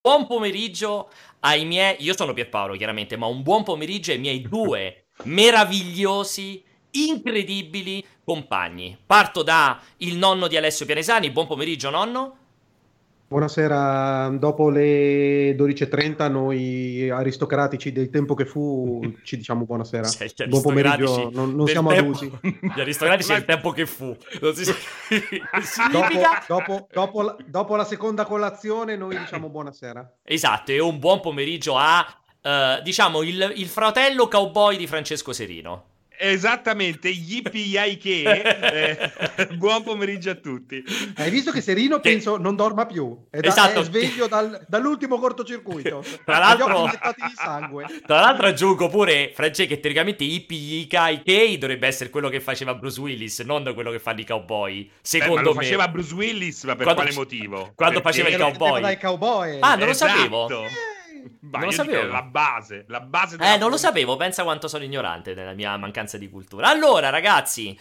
buon pomeriggio ai miei. Io sono Pierpaolo, chiaramente, ma un buon pomeriggio ai miei due meravigliosi, incredibili compagni. Parto da il nonno di Alessio Pianesani. Buon pomeriggio, nonno. Buonasera, dopo le 12.30 noi aristocratici del tempo che fu ci diciamo buonasera. Cioè, Buon pomeriggio, non, non siamo tempo- adusi. Gli aristocratici del tempo che fu. Non si... Dopo, Significa... dopo- dopo la, dopo la seconda colazione noi diciamo buonasera. Esatto, e un buon pomeriggio a, eh, diciamo, il, il fratello cowboy di Francesco Serino. Esattamente, yippee che eh, buon pomeriggio a tutti. Hai visto che Serino Che- penso non dorma più, è, da- Esatto. è sveglio dal- dall'ultimo cortocircuito. Tra l'altro- di. Tra l'altro aggiungo pure, Francesco, che teoricamente Yippee Kai dovrebbe essere quello che faceva Bruce Willis, non quello che fanno i cowboy, Beh, secondo ma lo me. faceva Bruce Willis, ma per Quando- quale motivo? quando Perché- faceva il Che lo cowboy. cowboy. Ah, non lo Esatto. sapevo. Ma Non lo sapevo. La base, la base Eh, non lo sapevo, pensa quanto sono ignorante nella mia mancanza di cultura. Allora, ragazzi,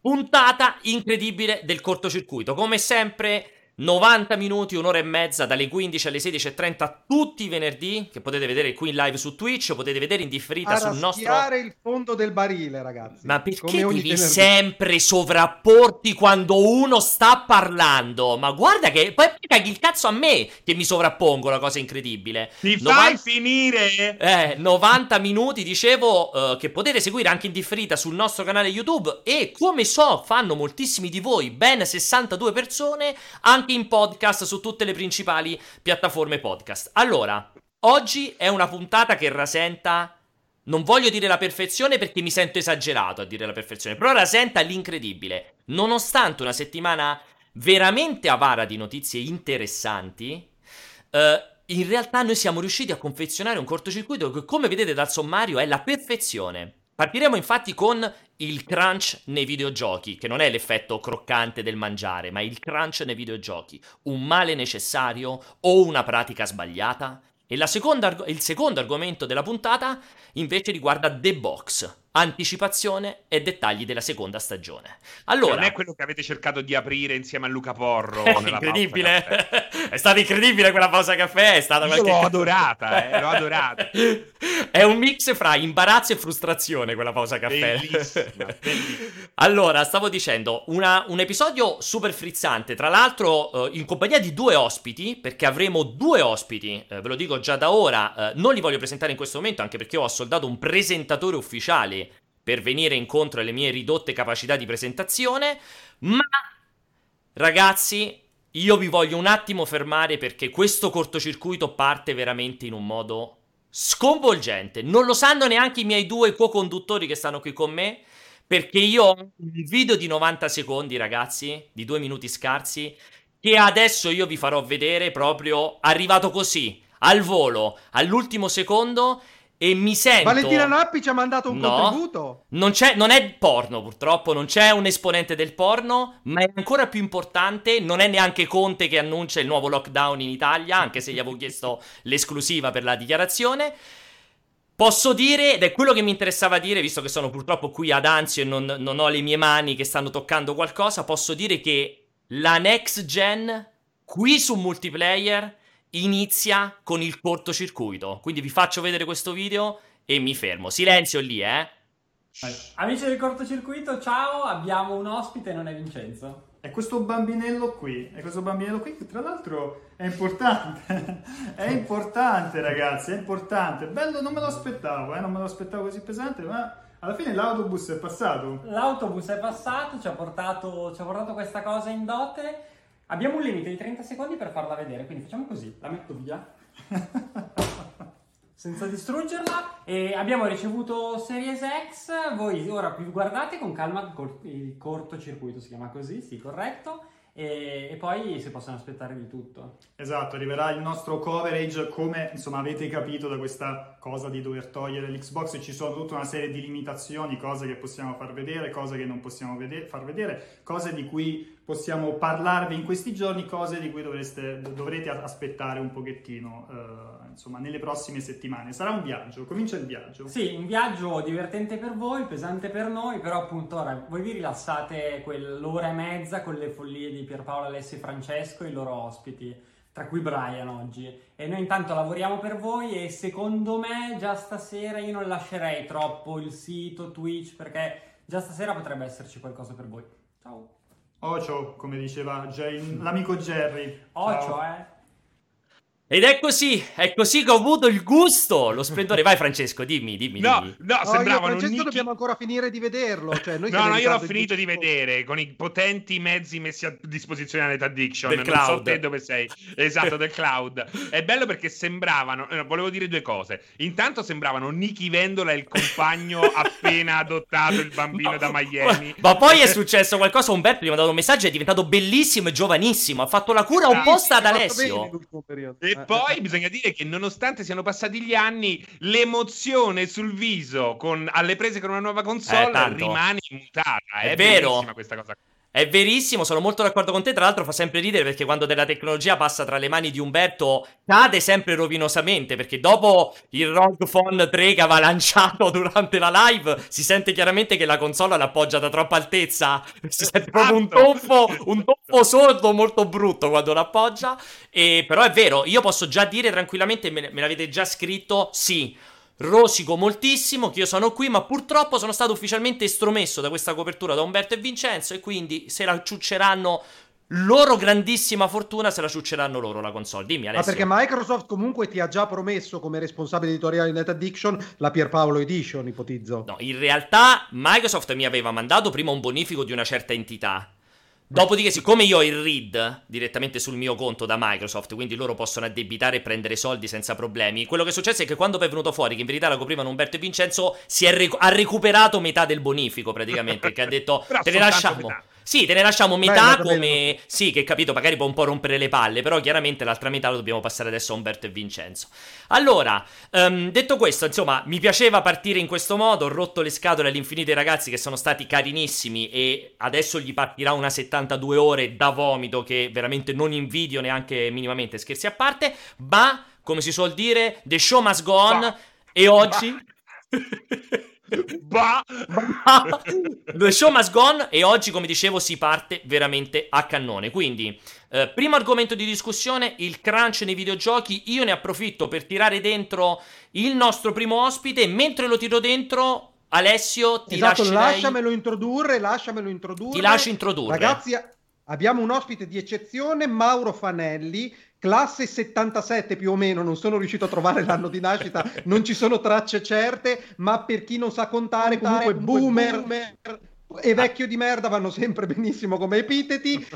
puntata incredibile del cortocircuito. Come sempre, 90 minuti, un'ora e mezza, dalle 15 alle 16.30 tutti i venerdì, che potete vedere qui in live su Twitch, o potete vedere in differita A sul nostro... raschiare il fondo del barile, ragazzi. Ma perché Come ogni devi venerdì. sempre sovrapporti quando uno sta parlando? Ma guarda che poi caghi il cazzo a me che mi sovrappongo, la cosa incredibile. Ti Novan- fai finire? Eh, 90 minuti, dicevo, eh, che potete seguire anche in differita sul nostro canale YouTube e come so fanno moltissimi di voi, ben 62 persone, anche in podcast su tutte le principali piattaforme podcast. Allora, oggi è una puntata che rasenta... Non voglio dire la perfezione perché mi sento esagerato a dire la perfezione, però rasenta l'incredibile. Nonostante una settimana veramente avara di notizie interessanti, eh, in realtà noi siamo riusciti a confezionare un cortocircuito che, come vedete dal sommario, è la perfezione. Partiremo infatti con il crunch nei videogiochi, che non è l'effetto croccante del mangiare, ma il crunch nei videogiochi. Un male necessario o una pratica sbagliata? E seconda il secondo argomento della puntata invece riguarda The Box, anticipazione e dettagli della seconda stagione. Allora, Non è quello che avete cercato di aprire insieme a Luca Porro è incredibile. è stata incredibile quella pausa caffè. È stata Io qualche l'ho adorata, eh, l'ho adorata. È un mix fra imbarazzo e frustrazione quella pausa caffè. Bellissima, bellissima. Allora, stavo dicendo, una- un episodio super frizzante, tra l'altro eh, in compagnia di due ospiti, perché avremo due ospiti, eh, ve lo dico già da ora, eh, non li voglio presentare in questo momento, anche perché ho assoldato un presentatore ufficiale per venire incontro alle mie ridotte capacità di presentazione, ma ragazzi, io vi voglio un attimo fermare perché questo cortocircuito parte veramente in un modo sconvolgente. Non lo sanno neanche i miei due co-conduttori che stanno qui con me. Perché io ho un video di 90 secondi, ragazzi, di due minuti scarsi, che adesso io vi farò vedere proprio arrivato così, al volo, all'ultimo secondo, e mi sento... Valentina Nappi ci ha mandato un No. contributo. Non, c'è, non è porno, purtroppo, non c'è un esponente del porno, ma è ancora più importante, non è neanche Conte che annuncia il nuovo lockdown in Italia, anche se gli avevo chiesto l'esclusiva per la dichiarazione. Posso dire, ed è quello che mi interessava dire, visto che sono purtroppo qui ad Anzio e non, non ho le mie mani che stanno toccando qualcosa, posso dire che la next gen qui su multiplayer inizia con il cortocircuito. Quindi vi faccio vedere questo video e mi fermo. Silenzio lì, eh. Amici del cortocircuito, ciao, abbiamo un ospite, non è Vincenzo. È questo bambinello qui, è questo bambinello qui che tra l'altro è importante, è importante ragazzi, è importante, bello, non me lo aspettavo, eh, non me lo aspettavo così pesante, ma alla fine l'autobus è passato. L'autobus è passato, ci ha portato, ci ha portato questa cosa in dote. Abbiamo un limite di 30 secondi per farla vedere, quindi facciamo così, la metto via. Senza distruggerla. E abbiamo ricevuto Series X, voi ora vi guardate con calma il, cor- il cortocircuito, si chiama così, sì, corretto, e, e poi si possono aspettare di tutto. Esatto, arriverà il nostro coverage come insomma avete capito da questa cosa di dover togliere l'Xbox ci sono tutta una serie di limitazioni, cose che possiamo far vedere, cose che non possiamo vede- far vedere, cose di cui possiamo parlarvi in questi giorni, cose di cui dovreste, dovrete aspettare un pochettino eh, insomma nelle prossime settimane. Sarà un viaggio, comincia il viaggio. Sì, un viaggio divertente per voi, pesante per noi, però appunto ora voi vi rilassate quell'ora e mezza con le follie di Pierpaolo, Alessio e Francesco e i loro ospiti. tra cui Brian oggi. E noi intanto lavoriamo per voi e secondo me già stasera io non lascerei troppo il sito Twitch perché già stasera potrebbe esserci qualcosa per voi. Ciao. Ocio, come diceva Jane, l'amico Jerry. Ocio, eh. Ed è così, è così che ho avuto il gusto, lo splendore. Vai Francesco, dimmi, dimmi, No, dimmi. no, No, io sembravano Nicky- dobbiamo ancora finire di vederlo. Cioè, noi No, no, in io l'ho finito di vedere con i potenti mezzi messi a disposizione da Addiction. Del non so cloud. te dove sei. Esatto, del cloud. È bello perché sembravano. eh, volevo dire due cose. Intanto sembravano Nicky Vendola e il compagno appena adottato il bambino da Miami. Ma poi è successo qualcosa. Umberto gli ha mandato un messaggio. È diventato bellissimo e giovanissimo. Ha fatto la cura opposta ad fatto bene Alessio. nell'ultimo periodo. E Poi bisogna dire che nonostante siano passati gli anni, l'emozione sul viso con, alle prese con una nuova console Eh, rimane immutata. È È, vero. questa cosa. È verissimo, sono molto d'accordo con te. Tra l'altro, fa sempre ridere perché quando della tecnologia passa tra le mani di Umberto, cade sempre rovinosamente. Perché dopo il ROG Phone 3 che aveva lanciato durante la live, si sente chiaramente che la console l'appoggia da troppa altezza. Si sente proprio un Esatto. tonfo, un tonfo sordo molto brutto quando l'appoggia. E, però è vero, io posso già dire tranquillamente, me, me l'avete già scritto, sì. Rosico moltissimo che io sono qui, ma purtroppo sono stato ufficialmente estromesso da questa copertura da Umberto e Vincenzo e quindi se la ciucceranno loro grandissima fortuna se la ciucceranno loro la console. Dimmi Ma Alessio. perché Microsoft comunque ti ha già promesso come responsabile editoriale di Net Addiction la Pierpaolo Edition, ipotizzo. No, in realtà Microsoft mi aveva mandato prima un bonifico di una certa entità. Dopodiché, siccome io ho il read direttamente sul mio conto da Microsoft, quindi loro possono addebitare e prendere soldi senza problemi, quello che è successo è che quando poi è venuto fuori che in verità la coprivano Umberto e Vincenzo, si è recu- ha recuperato metà del bonifico praticamente, che ha detto te ne soltanto lasciamo. metà. Sì, te ne lasciamo metà bene. come... Sì, che capito, magari può un po' rompere le palle, però chiaramente l'altra metà lo dobbiamo passare adesso a Umberto e Vincenzo. Allora, ehm, detto questo, insomma, mi piaceva partire in questo modo, ho rotto le scatole all'infinito ai ragazzi che sono stati carinissimi e adesso gli partirà una 72 ore da vomito che veramente non invidio neanche minimamente, scherzi a parte, ma, come si suol dire, the show must go on Bah. e oggi... Bah! The show must go on e oggi, come dicevo, si parte veramente a cannone. Quindi, eh, primo argomento di discussione, il crunch nei videogiochi. Io ne approfitto per tirare dentro il nostro primo ospite. Mentre lo tiro dentro, Alessio, ti esatto, lascerei... lasciamelo introdurre, lasciamelo introdurre. Ti lascio introdurre. Ragazzi, abbiamo un ospite di eccezione, Mauro Fanelli, classe 77 più o meno, non sono riuscito a trovare l'anno di nascita, non ci sono tracce certe, ma per chi non sa contare, comunque boomer, e vecchio di merda vanno sempre benissimo come epiteti.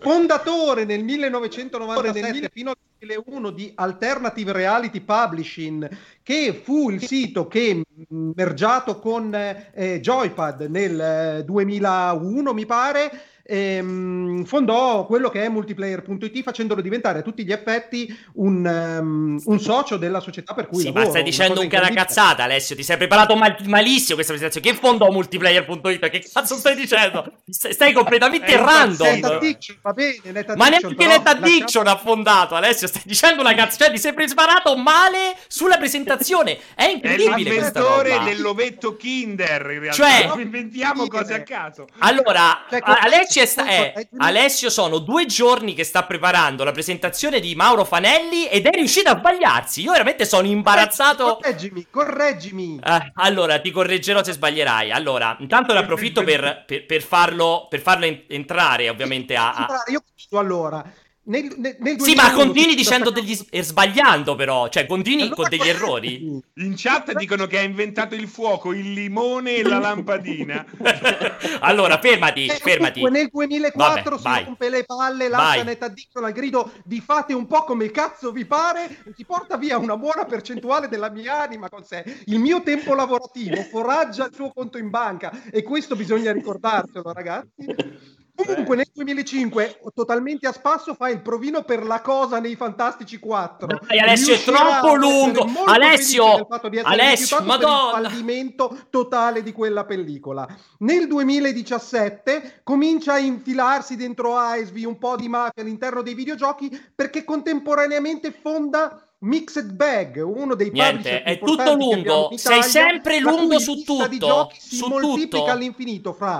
Fondatore nel 1997 fino al 2001 di Alternative Reality Publishing, che fu il sito che mh, mergiato con eh, Joypad nel eh, 2001, mi pare, ehm, fondò quello che è multiplayer.it facendolo diventare a tutti gli effetti un, ehm, un socio della società per cui Sì, lavoro, ma stai dicendo un cara cazzata, Alessio. Ti sei preparato mal- malissimo questa presentazione. Che fondò multiplayer.it? Che cazzo stai dicendo? Stai stai completamente È random. Net Addiction, va bene, Ma neanche però Net Addiction lasciamo- ha fondato, Alessio. Stai dicendo una cazzo. Cioè, ti sei preparato male sulla presentazione. È È incredibile questa l'inventore roba. dell'ovetto Kinder, in realtà. Cioè- Non inventiamo cose eh. a caso. Allora, Cioè, Alessio, è sta- eh, Alessio sono due giorni che sta preparando la presentazione di Mauro Fanelli ed è riuscito a sbagliarsi. Io veramente sono imbarazzato. Correggimi, correggimi. Eh, allora, ti correggerò se sbaglierai. Allora, intanto ne approfitto per, per- per farlo, per farlo en- entrare, ovviamente, a... a- Io continuo allora. Nel, nel, nel Sì, ma 2001 continui dicendo degli... s- e sbagliando però, cioè continui Allora, con degli errori. In chat dicono che ha inventato il fuoco, il limone e la lampadina. allora, fermati, Eh, fermati. comunque nel 2004 Vabbè, si vai. rompe le palle, lascia Vai. Net Addiction al grido di fate un po' come cazzo vi pare e si porta via una buona percentuale della mia anima con sé. Il mio tempo lavorativo foraggia il suo conto in banca e questo bisogna ricordarselo ragazzi. Comunque nel 2005 totalmente a spasso fa il provino per la cosa nei Fantastici 4. Dai, Alessio, è troppo lungo. Alessio, Alessio, Madonna. il fallimento totale di quella pellicola. Nel 2017 comincia a infilarsi dentro Iceby un po' di mafia all'interno dei videogiochi perché contemporaneamente fonda Mixed Bag, uno dei Niente, è tutto lungo. Sei sempre lungo su lista di tutto, giochi si su moltiplica tutto. all'infinito fra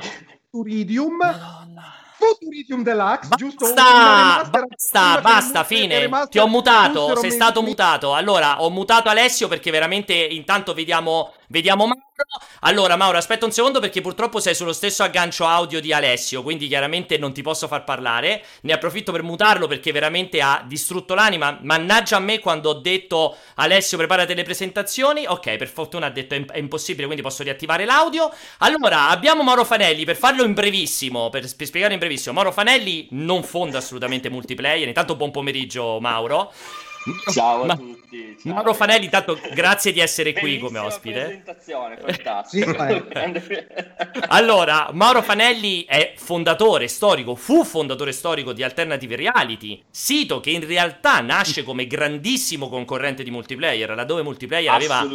Turidium, Madonna. Futuridium Deluxe, giusto? Basta, remaster- basta, basta, le fine. Ti ho mutato, sei stato mutato. Allora, ho mutato Alessio perché veramente intanto vediamo, vediamo Mauro. Allora, Mauro, aspetta un secondo perché purtroppo sei sullo stesso aggancio audio di Alessio, quindi chiaramente non ti posso far parlare. Ne approfitto per mutarlo perché veramente ha distrutto l'anima. Mannaggia a me quando ho detto Alessio preparate le presentazioni. Ok, per fortuna ha detto è, è impossibile, quindi posso riattivare l'audio. Allora, abbiamo Mauro Fanelli per farlo in brevissimo, per, per spiegare in brevissimo. Mauro Fanelli non fonda assolutamente multiplayer. Intanto buon pomeriggio, Mauro. Ciao a Ma- tutti. ciao. Mauro Fanelli, intanto grazie di essere qui come ospite. presentazione, Sì, fantastico. vai. Allora, Mauro Fanelli è fondatore storico, fu fondatore storico di Alternative Reality, sito che in realtà nasce come grandissimo concorrente di multiplayer, laddove multiplayer aveva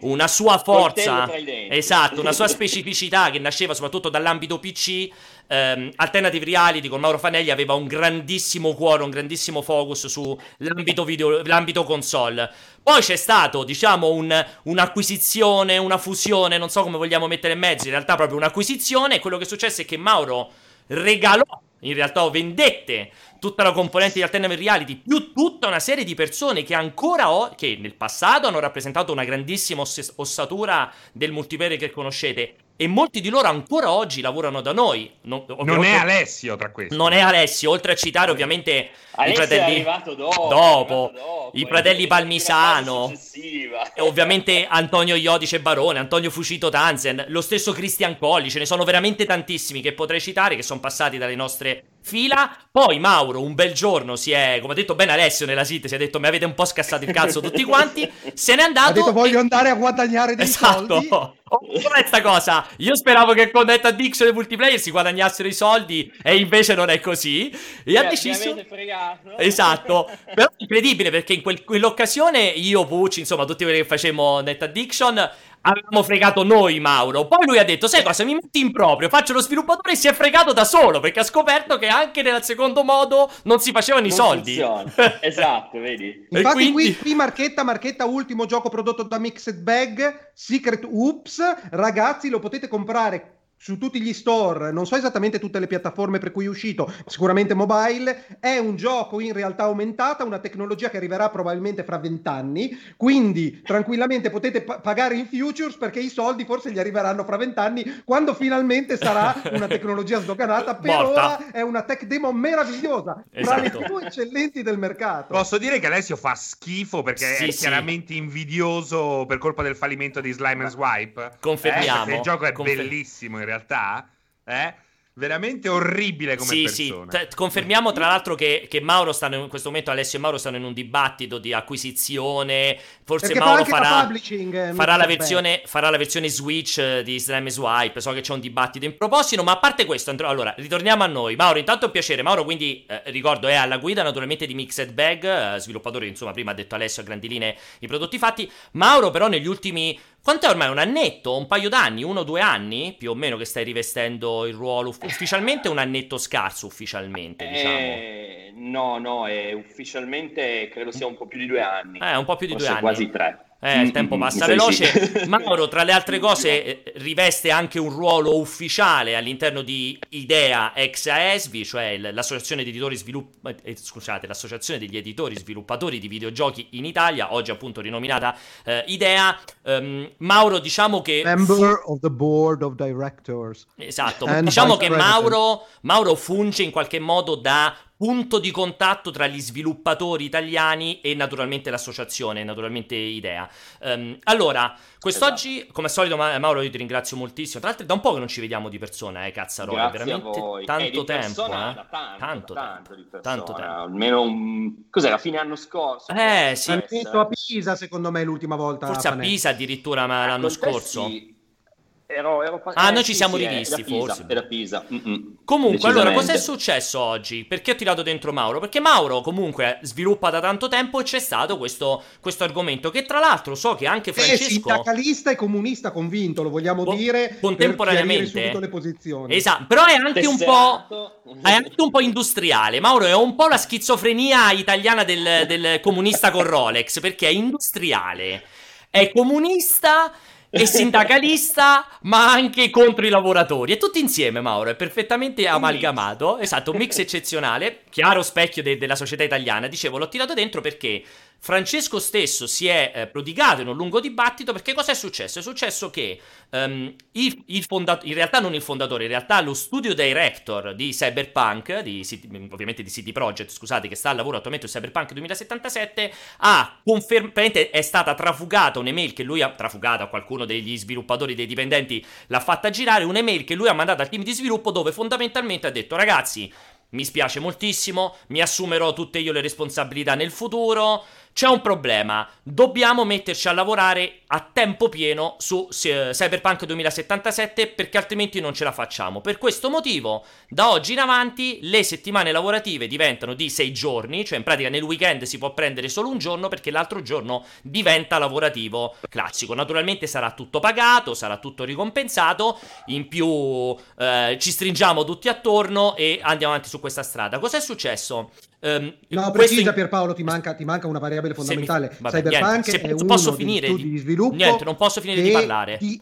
una sua forza, esatto, una sua specificità che nasceva soprattutto dall'ambito PC. Ehm, Alternative Reality con Mauro Fanelli aveva un grandissimo cuore, un grandissimo focus sull'ambito video, l'ambito console. Poi c'è stato, diciamo, un- un'acquisizione, una fusione, non so come vogliamo mettere in mezzo, in realtà proprio un'acquisizione. E quello che successe è che Mauro regalò, in realtà vendette tutta la componente di Alternative Reality, più tutta una serie di persone che ancora ho, che nel passato hanno rappresentato una grandissima oss- ossatura del multiplayer che conoscete. E molti di loro ancora oggi lavorano da noi. Non, Non è Alessio tra questi. non è Alessio, oltre a citare ovviamente i Alessio è fratelli. arrivato dopo. Dopo. è arrivato dopo, I fratelli Palmisano. E ovviamente Antonio Iodice Barone, Antonio Fucito Tanzen, lo stesso Christian Colli, ce ne sono veramente tantissimi che potrei citare che sono passati dalle nostre fila. Poi Mauro un bel giorno si è, come ha detto bene Alessio nella sintesi, ha detto mi avete un po' scassato il cazzo tutti quanti, se n'è andato Ha detto voglio e- andare a guadagnare dei Esatto. soldi. Oh, com'è sta cosa? Io speravo che con Net Addiction e multiplayer si guadagnassero i soldi e invece non è così. E ha Eh, deciso... Avete fregato. Esatto, però è incredibile perché in quel- quell'occasione io, Pucci, insomma tutti quelli che facevamo Net Addiction avevamo fregato noi Mauro. Poi lui ha detto, sai cosa, mi metti in proprio, faccio lo sviluppatore e si è fregato da solo perché ha scoperto che anche nel secondo modo non si facevano i Non soldi. funziona. esatto, vedi. Infatti quindi- qui, qui marchetta, marchetta, ultimo gioco prodotto da Mixed Bag, Secret Oops, ragazzi lo potete comprare su tutti gli store, non so esattamente tutte le piattaforme per cui è uscito, sicuramente mobile, è un gioco in realtà aumentata, una tecnologia che arriverà probabilmente fra vent'anni, quindi tranquillamente potete pa- pagare in futures perché i soldi forse gli arriveranno fra vent'anni quando finalmente sarà una tecnologia sdoganata, per Morta. ora è una tech demo meravigliosa, tra Esatto. le più eccellenti del mercato. Posso dire che Alessio fa schifo perché Sì, è sì. chiaramente invidioso per colpa del fallimento di Slime and Swipe. Confermiamo, Eh, il gioco è confer- bellissimo realtà. Eh? Veramente orribile come Sì, sì, persona. t- confermiamo tra l'altro che, che Mauro stanno in questo momento, Alessio e Mauro stanno in un dibattito di acquisizione, forse Perché Mauro farà, eh, farà, la versione, farà la versione Switch eh, di Slime Swipe, so che c'è un dibattito in proposito, ma a parte questo, andrò- allora, ritorniamo a noi. Mauro, intanto è un piacere, Mauro quindi, eh, ricordo, è alla guida naturalmente di Mixed Bag, eh, sviluppatore, insomma, prima ha detto Alessio a grandi linee i prodotti fatti, Mauro però negli ultimi... Quanto è ormai? Un annetto? Un paio d'anni? Uno o due anni? Più o meno che stai rivestendo il ruolo uff- ufficialmente un annetto scarso ufficialmente, diciamo. Eh, no, no, è ufficialmente credo sia un po' più di due anni. Eh, un po' più di Forse due anni. quasi tre. Eh, il tempo Mm, passa mi sa di veloce. sì. Mauro, tra le altre cose, eh, riveste anche un ruolo ufficiale all'interno di IDEA ex AESVI, cioè l'associazione di editori svilupp- eh, scusate, l'associazione degli editori sviluppatori di videogiochi in Italia, oggi appunto rinominata eh, IDEA. Ehm, Mauro, diciamo che Member of the board of directors. Esatto, And diciamo che. Mauro, Mauro funge in qualche modo da punto di contatto tra gli sviluppatori italiani e naturalmente l'associazione, naturalmente Idea. Ehm, allora, quest'oggi, come al solito, Ma- Mauro, io ti ringrazio moltissimo. Tra l'altro, da un po' che non ci vediamo di persona, eh, cazzarola, veramente tanto Eh, di tempo, persona eh. tanto, tanto tempo. tanto. Tanto tempo. Almeno un... Cos'era? Fine anno scorso? Eh, sì. Hanno detto a. Pisa, secondo me, l'ultima volta. Forse a. Pisa addirittura ma Ah, l'anno scorso. sì. Ero, ero pa- Ah, eh, noi ci sì, siamo sì, è rivisti, Pisa, forse. È da Pisa. Mm-mm. Comunque, allora, Decisamente. cos'è successo oggi? Perché ho tirato dentro Mauro? Perché Mauro comunque sviluppa da tanto tempo e c'è stato questo, questo argomento che tra l'altro so che anche È Francesco... sindacalista e comunista convinto, lo vogliamo Co- dire, contemporaneamente. le posizioni. Esatto, però è anche un po'... È anche un po' industriale. Mauro è un po' la schizofrenia italiana del, del comunista con Rolex, perché è industriale, è comunista e sindacalista, ma anche contro i lavoratori. E tutti insieme, Mauro, è perfettamente amalgamato. Esatto, un mix eccezionale, chiaro specchio de- della società italiana. Dicevo, l'ho tirato dentro perché Francesco stesso si è eh, prodigato in un lungo dibattito perché cosa è successo? È successo che um, il, il fondatore, in realtà non il fondatore, in realtà lo studio director di Cyberpunk, di, ovviamente di CD Projekt, scusate, che sta al lavoro attualmente su Cyberpunk 2077, ha confermato, è stata trafugata un'email che lui ha trafugato a qualcuno degli sviluppatori, dei dipendenti, l'ha fatta girare, un'email che lui ha mandato al team di sviluppo dove fondamentalmente ha detto ragazzi, mi spiace moltissimo, mi assumerò tutte io le responsabilità nel futuro. C'è un problema, dobbiamo metterci a lavorare a tempo pieno su Cyberpunk 2077 perché altrimenti non ce la facciamo. Per questo motivo, da oggi in avanti, le settimane lavorative diventano di 6 giorni, cioè in pratica nel weekend si può prendere solo un giorno perché l'altro giorno diventa lavorativo classico. Naturalmente sarà tutto pagato, sarà tutto ricompensato, in più eh, ci stringiamo tutti attorno e andiamo avanti su questa strada. Cos'è successo? Um, no, precisa in... Pierpaolo, ti manca, ti manca una variabile fondamentale. Mi... Vabbè, Cyberpunk niente, se, è posso finire di... di sviluppo. Niente, non posso finire di parlare. Di...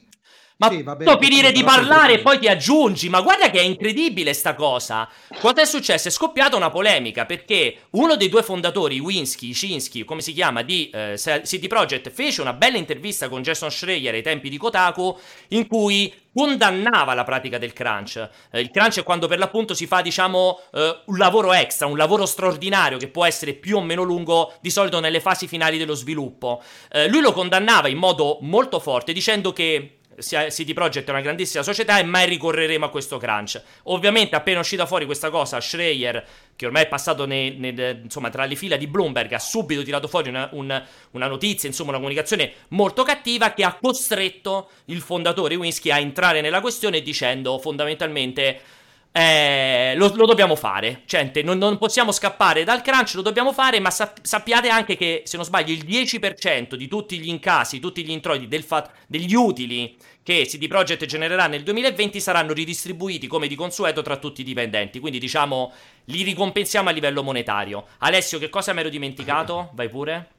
Ma sì, vabbè, posso finire di parlare e poi ti aggiungi. Ma guarda che è incredibile sta cosa. Cosa è successo? È scoppiata una polemica perché uno dei due fondatori, Winsky, Shinsky, come si chiama, di eh, City Project, fece una bella intervista con Jason Schreier ai tempi di Kotaku in cui condannava la pratica del crunch. Eh, il crunch è quando per l'appunto si fa, diciamo, eh, un lavoro extra, un lavoro straordinario che può essere più o meno lungo, di solito nelle fasi finali dello sviluppo. Eh, lui lo condannava in modo molto forte dicendo che CD Projekt è una grandissima società e mai ricorreremo a questo crunch. Ovviamente, appena uscita fuori questa cosa, Schreier, che ormai è passato nei, nei, insomma, tra le fila di Bloomberg, ha subito tirato fuori una, una, una, notizia, insomma, una comunicazione molto cattiva che ha costretto il fondatore Winsky a entrare nella questione dicendo fondamentalmente. Eh, lo, lo, dobbiamo fare. Gente, non, non, possiamo scappare dal crunch, lo dobbiamo fare, ma sap- sappiate anche che, se non sbaglio, il 10% di tutti gli incassi, tutti gli introiti fa- degli utili che CD Projekt genererà nel 2020 saranno ridistribuiti come di consueto tra tutti i dipendenti. Quindi, diciamo, li ricompensiamo a livello monetario. Alessio, che cosa mi ero dimenticato? Vai pure.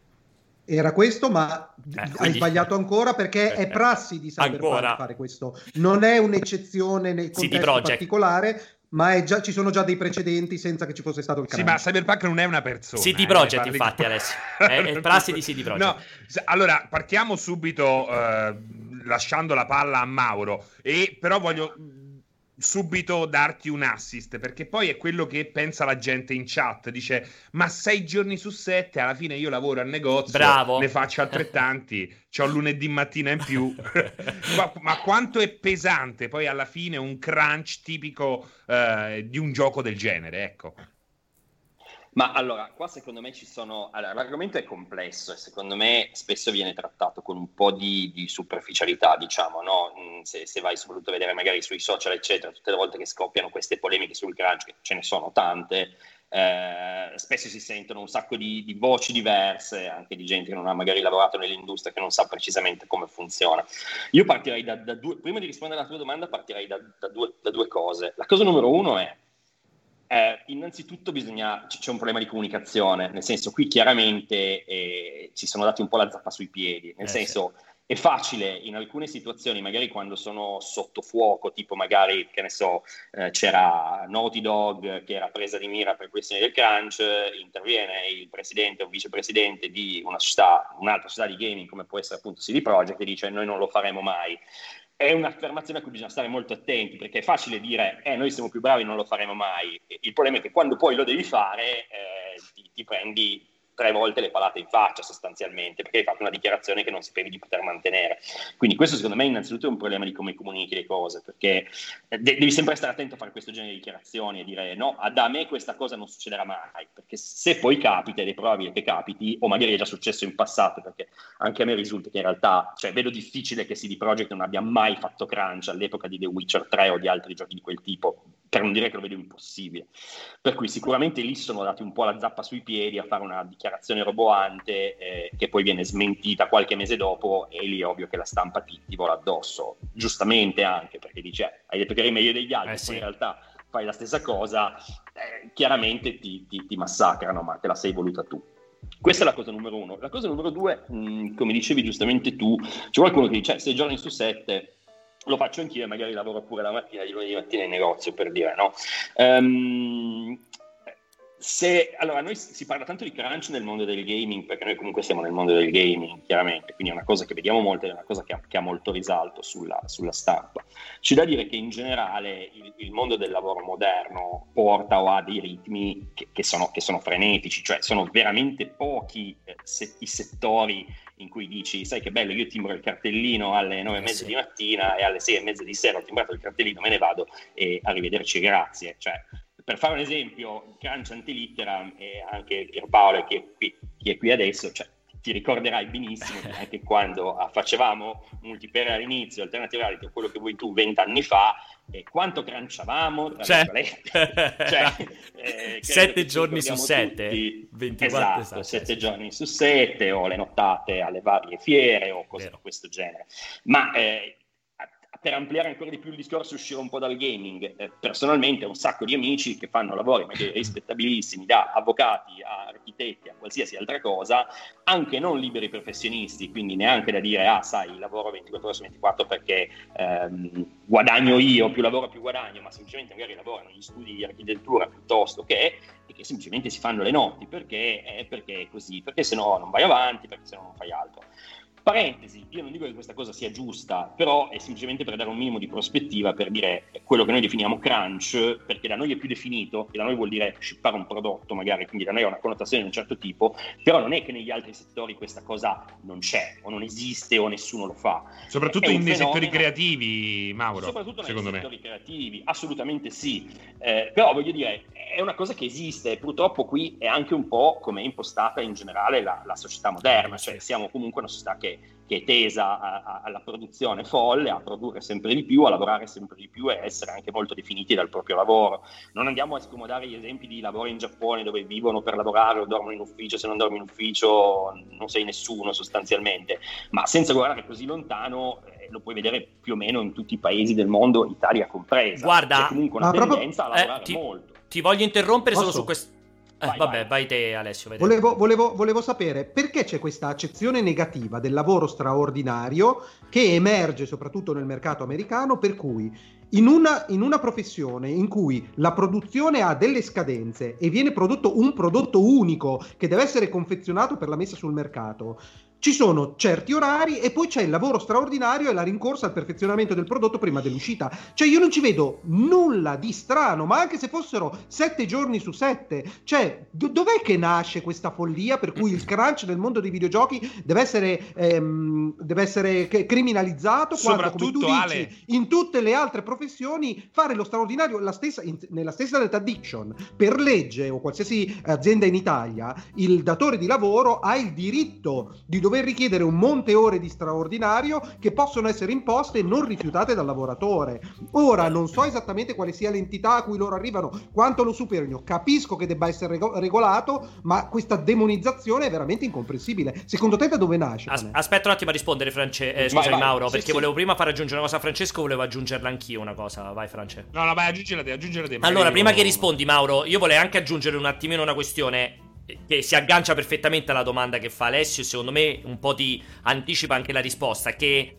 Era questo, ma eh, hai quindi... sbagliato ancora perché è prassi di Cyberpunk fare questo. Non è un'eccezione nel contesto particolare, ma già, ci sono già dei precedenti senza che ci fosse stato il crunch. Sì, ma Cyberpunk non è una persona. CD eh, Projekt, eh, infatti, di... adesso. È, è prassi di CD Projekt. No, allora, partiamo subito eh, lasciando la palla a Mauro, e però voglio subito darti un assist perché poi è quello che pensa la gente in chat dice ma sei giorni su sette alla fine io lavoro al negozio Bravo. ne faccio altrettanti c'ho lunedì mattina in più ma, ma, quanto è pesante poi alla fine un crunch tipico eh, di un gioco del genere ecco ma allora, qua secondo me ci sono... Allora, l'argomento è complesso e secondo me spesso viene trattato con un po' di, di superficialità, diciamo, no? Mm, se, se, vai soprattutto a vedere magari sui social, eccetera, tutte le volte che scoppiano queste polemiche sul crunch, che ce ne sono tante, eh, spesso si sentono un sacco di, di, voci diverse, anche di gente che non ha magari lavorato nell'industria, che non sa precisamente come funziona. Io partirei da, da due... Prima di rispondere alla tua domanda, partirei da, da, due, da due cose. La cosa numero uno è eh, innanzitutto bisogna, c'è un problema di comunicazione, nel senso qui chiaramente eh, ci sono dati un po' la zappa sui piedi, nel eh, senso sì. è facile in alcune situazioni, magari quando sono sotto fuoco, tipo magari, che ne so, eh, c'era Naughty Dog che era presa di mira per questioni del crunch, interviene il presidente o vicepresidente di una società, un'altra società di gaming come può essere appunto CD Projekt e dice noi non lo faremo mai è un'affermazione a cui bisogna stare molto attenti perché è facile dire eh, noi siamo più bravi, non lo faremo mai. Il problema è che quando poi lo devi fare eh, ti, ti, prendi tre volte le palate in faccia sostanzialmente, perché hai fatto una dichiarazione che non sapevi di poter mantenere. Quindi questo secondo me innanzitutto è un problema di come comunichi le cose, perché eh, de- devi sempre stare attento a fare questo genere di dichiarazioni e dire no, da me questa cosa non succederà mai, perché se poi capita, ed è probabile che capiti, o magari è già successo in passato, perché anche a me risulta che in realtà, cioè vedo difficile che CD Projekt non abbia mai fatto crunch all'epoca di The Witcher 3 o di altri giochi di quel tipo, per non dire che lo vedo impossibile. Per cui sicuramente lì sono dati un po' la zappa sui piedi a fare una dichiarazione roboante eh, che poi viene smentita qualche mese dopo e lì è ovvio che la stampa ti, ti vola addosso, giustamente anche perché dice hai detto che eri meglio degli altri, eh sì. in realtà fai la stessa cosa, eh, chiaramente ti, ti, ti massacrano, ma te la sei voluta tu. Questa è la cosa numero uno. La cosa numero due, mh, come dicevi giustamente tu, c'è qualcuno che dice 6 eh, giorni su 7 lo faccio anch'io e magari lavoro pure la mattina di lunedì mattina in negozio per dire no. Um, se, allora, noi si parla tanto di crunch nel mondo del gaming, perché noi comunque siamo nel mondo del gaming, chiaramente, quindi è una cosa che vediamo molto, è una cosa che ha, che ha molto risalto sulla, sulla, stampa. C'è da dire che in generale il, il, mondo del lavoro moderno porta o ha dei ritmi che, che, sono, che sono, frenetici, cioè sono veramente pochi eh, se, i settori in cui dici, sai che bello, io timbro il cartellino alle nove e mezza sì. di mattina e alle sei e mezza di sera ho timbrato il cartellino, me ne vado e arrivederci, grazie. Cioè, per fare un esempio, Crunch Antilitteram e anche Pierpaolo che è qui, chi è qui adesso, cioè, ti ricorderai benissimo che anche quando facevamo multiplayer all'inizio, Alternative Reality quello che vuoi tu vent'anni fa, eh, quanto cranciavamo? Cioè, cioè, eh, sette giorni su sette, 24, esatto, esatto, sette sì. giorni su sette o le nottate alle varie fiere o cose di questo genere. Ma eh, per ampliare ancora di più il discorso e uscire un po' dal gaming, eh, personalmente ho un sacco di amici che fanno lavori magari rispettabilissimi, da avvocati a architetti a qualsiasi altra cosa, anche non liberi professionisti, quindi neanche da dire, ah sai, lavoro 24 ore su 24 perché ehm, guadagno io, più lavoro più guadagno, ma semplicemente magari lavorano in studi di architettura piuttosto che, e che semplicemente si fanno le notti perché, eh, perché è così, perché se no non vai avanti, perché se no non fai altro. Parentesi, io non dico che questa cosa sia giusta, però è semplicemente per dare un minimo di prospettiva, per dire quello che noi definiamo crunch, perché da noi è più definito, e da noi vuol dire shippare un prodotto magari, quindi da noi ha una connotazione di un certo tipo, però non è che negli altri settori questa cosa non c'è, o non esiste, o nessuno lo fa. Soprattutto nei fenomeno... settori creativi, Mauro, Soprattutto nei settori creativi, assolutamente sì. Eh, però voglio dire, è una cosa che esiste, e purtroppo qui è anche un po' come è impostata in generale la, la società moderna, cioè siamo comunque una società che che, è tesa a, a, alla produzione folle, a produrre sempre di più, a lavorare sempre di più e essere anche molto definiti dal proprio lavoro. Non andiamo a scomodare gli esempi di lavoro in Giappone dove vivono per lavorare o dormono in ufficio, se non dormi in ufficio non sei nessuno sostanzialmente, ma senza guardare così lontano eh, lo puoi vedere più o meno in tutti i paesi del mondo, Italia compresa. Guarda, c'è comunque una tendenza proprio, a lavorare eh, ti, molto. Ti voglio interrompere Posso? solo su questo eh, vai, vabbè, vai. vai. te Alessio. Vai volevo, volevo, volevo, sapere perché c'è questa accezione negativa del lavoro straordinario che emerge soprattutto nel mercato americano, per cui in una, in una, professione in cui la produzione ha delle scadenze e viene prodotto un prodotto unico che deve essere confezionato per la messa sul mercato, ci sono certi orari e poi c'è il lavoro straordinario e la rincorsa al perfezionamento del prodotto prima dell'uscita. Cioè io non ci vedo nulla di strano, ma anche se fossero sette giorni su sette, cioè do- dov'è che nasce questa follia per cui il crunch nel mondo dei videogiochi deve essere, ehm, deve essere criminalizzato quando, come tu dici, Ale... in tutte le altre professioni fare lo straordinario stessa, in, nella stessa Red Addiction, per legge o qualsiasi azienda in Italia, il datore di lavoro ha il diritto di dover richiedere un monte ore di straordinario che possono essere imposte e non rifiutate dal lavoratore. Ora non so esattamente quale sia l'entità a cui loro arrivano, quanto lo superino, capisco che debba essere regolato, ma questa demonizzazione è veramente incomprensibile. Secondo te da dove nasce? As- aspetta un attimo a rispondere, France- eh, vai, vai. Mauro, sì, perché sì. volevo prima far aggiungere una cosa a Francesco, volevo aggiungerla anch'io una cosa. Vai, France. No, no, vai, aggiungere te, aggiungere te. Allora, prima io... che rispondi, Mauro, io volevo anche aggiungere un attimino una questione che si aggancia perfettamente alla domanda che fa Alessio secondo me un po' ti anticipa anche la risposta che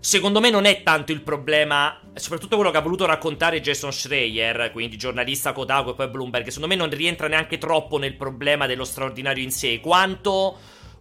secondo me non è tanto il problema soprattutto quello che ha voluto raccontare Jason Schreier quindi giornalista Kotaku e poi Bloomberg secondo me non rientra neanche troppo nel problema dello straordinario in sé quanto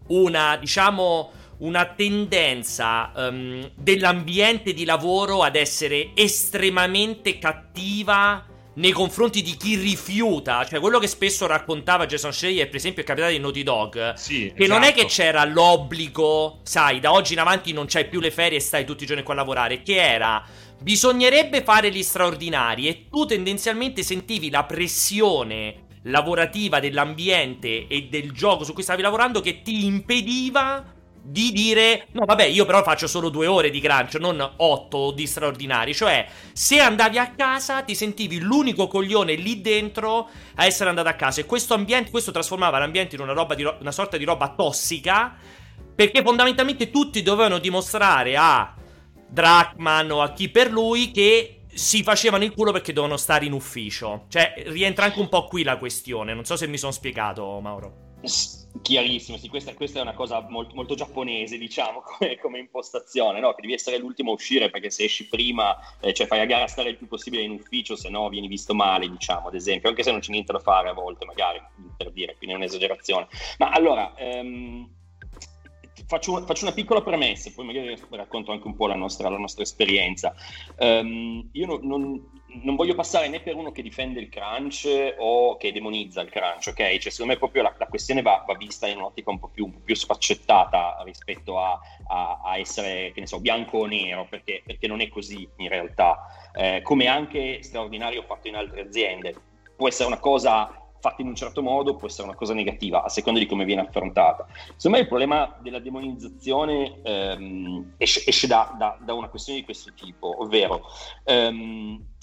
una diciamo una tendenza um, dell'ambiente di lavoro ad essere estremamente cattiva nei confronti di chi rifiuta, cioè quello che spesso raccontava Jason Schreier, per esempio, il capitano di Naughty Dog, sì, che esatto. non è che esatto. c'era l'obbligo, sai, da oggi in avanti non c'hai più le ferie e stai tutti i giorni qua a lavorare, che era bisognerebbe fare gli straordinari e tu tendenzialmente sentivi la pressione lavorativa dell'ambiente e del gioco su cui stavi lavorando che ti impediva di dire no vabbè io però faccio solo due ore di crunch non otto di straordinari. Cioè se andavi a casa ti sentivi l'unico coglione lì dentro a essere andato a casa. E questo ambiente questo trasformava l'ambiente in una, roba di ro- una sorta di roba tossica perché fondamentalmente tutti dovevano dimostrare a Drachman o a chi per lui che si facevano il culo perché dovevano stare in ufficio. Cioè rientra anche un po' qui la questione. Non so se mi sono spiegato Mauro Chiarissimo, sì, questa, questa, è una cosa molto, molto giapponese, diciamo, come, come impostazione, no? che devi essere l'ultimo a uscire perché se esci prima, eh, cioè fai a gara a stare il più possibile in ufficio, se no vieni visto male, diciamo, ad esempio, anche se non c'è niente da fare a volte, magari, per dire, quindi è un'esagerazione. Ma allora, ehm, faccio, faccio, una piccola premessa, poi magari racconto anche un po' la nostra, la nostra esperienza. Um, io non, non non voglio passare né per uno che difende il crunch o che demonizza il crunch, ok? Cioè, secondo me proprio la, la questione va, va, vista in un'ottica un po' più, un po più sfaccettata rispetto a, a, a, essere, che ne so, bianco o nero, perché, perché non è così in realtà. Eh, come anche straordinario fatto in altre aziende. Può essere una cosa fatta in un certo modo, può essere una cosa negativa, a seconda di come viene affrontata. Secondo me il problema della demonizzazione ehm, esce, esce da, da, da, una questione di questo tipo, ovvero... Ehm,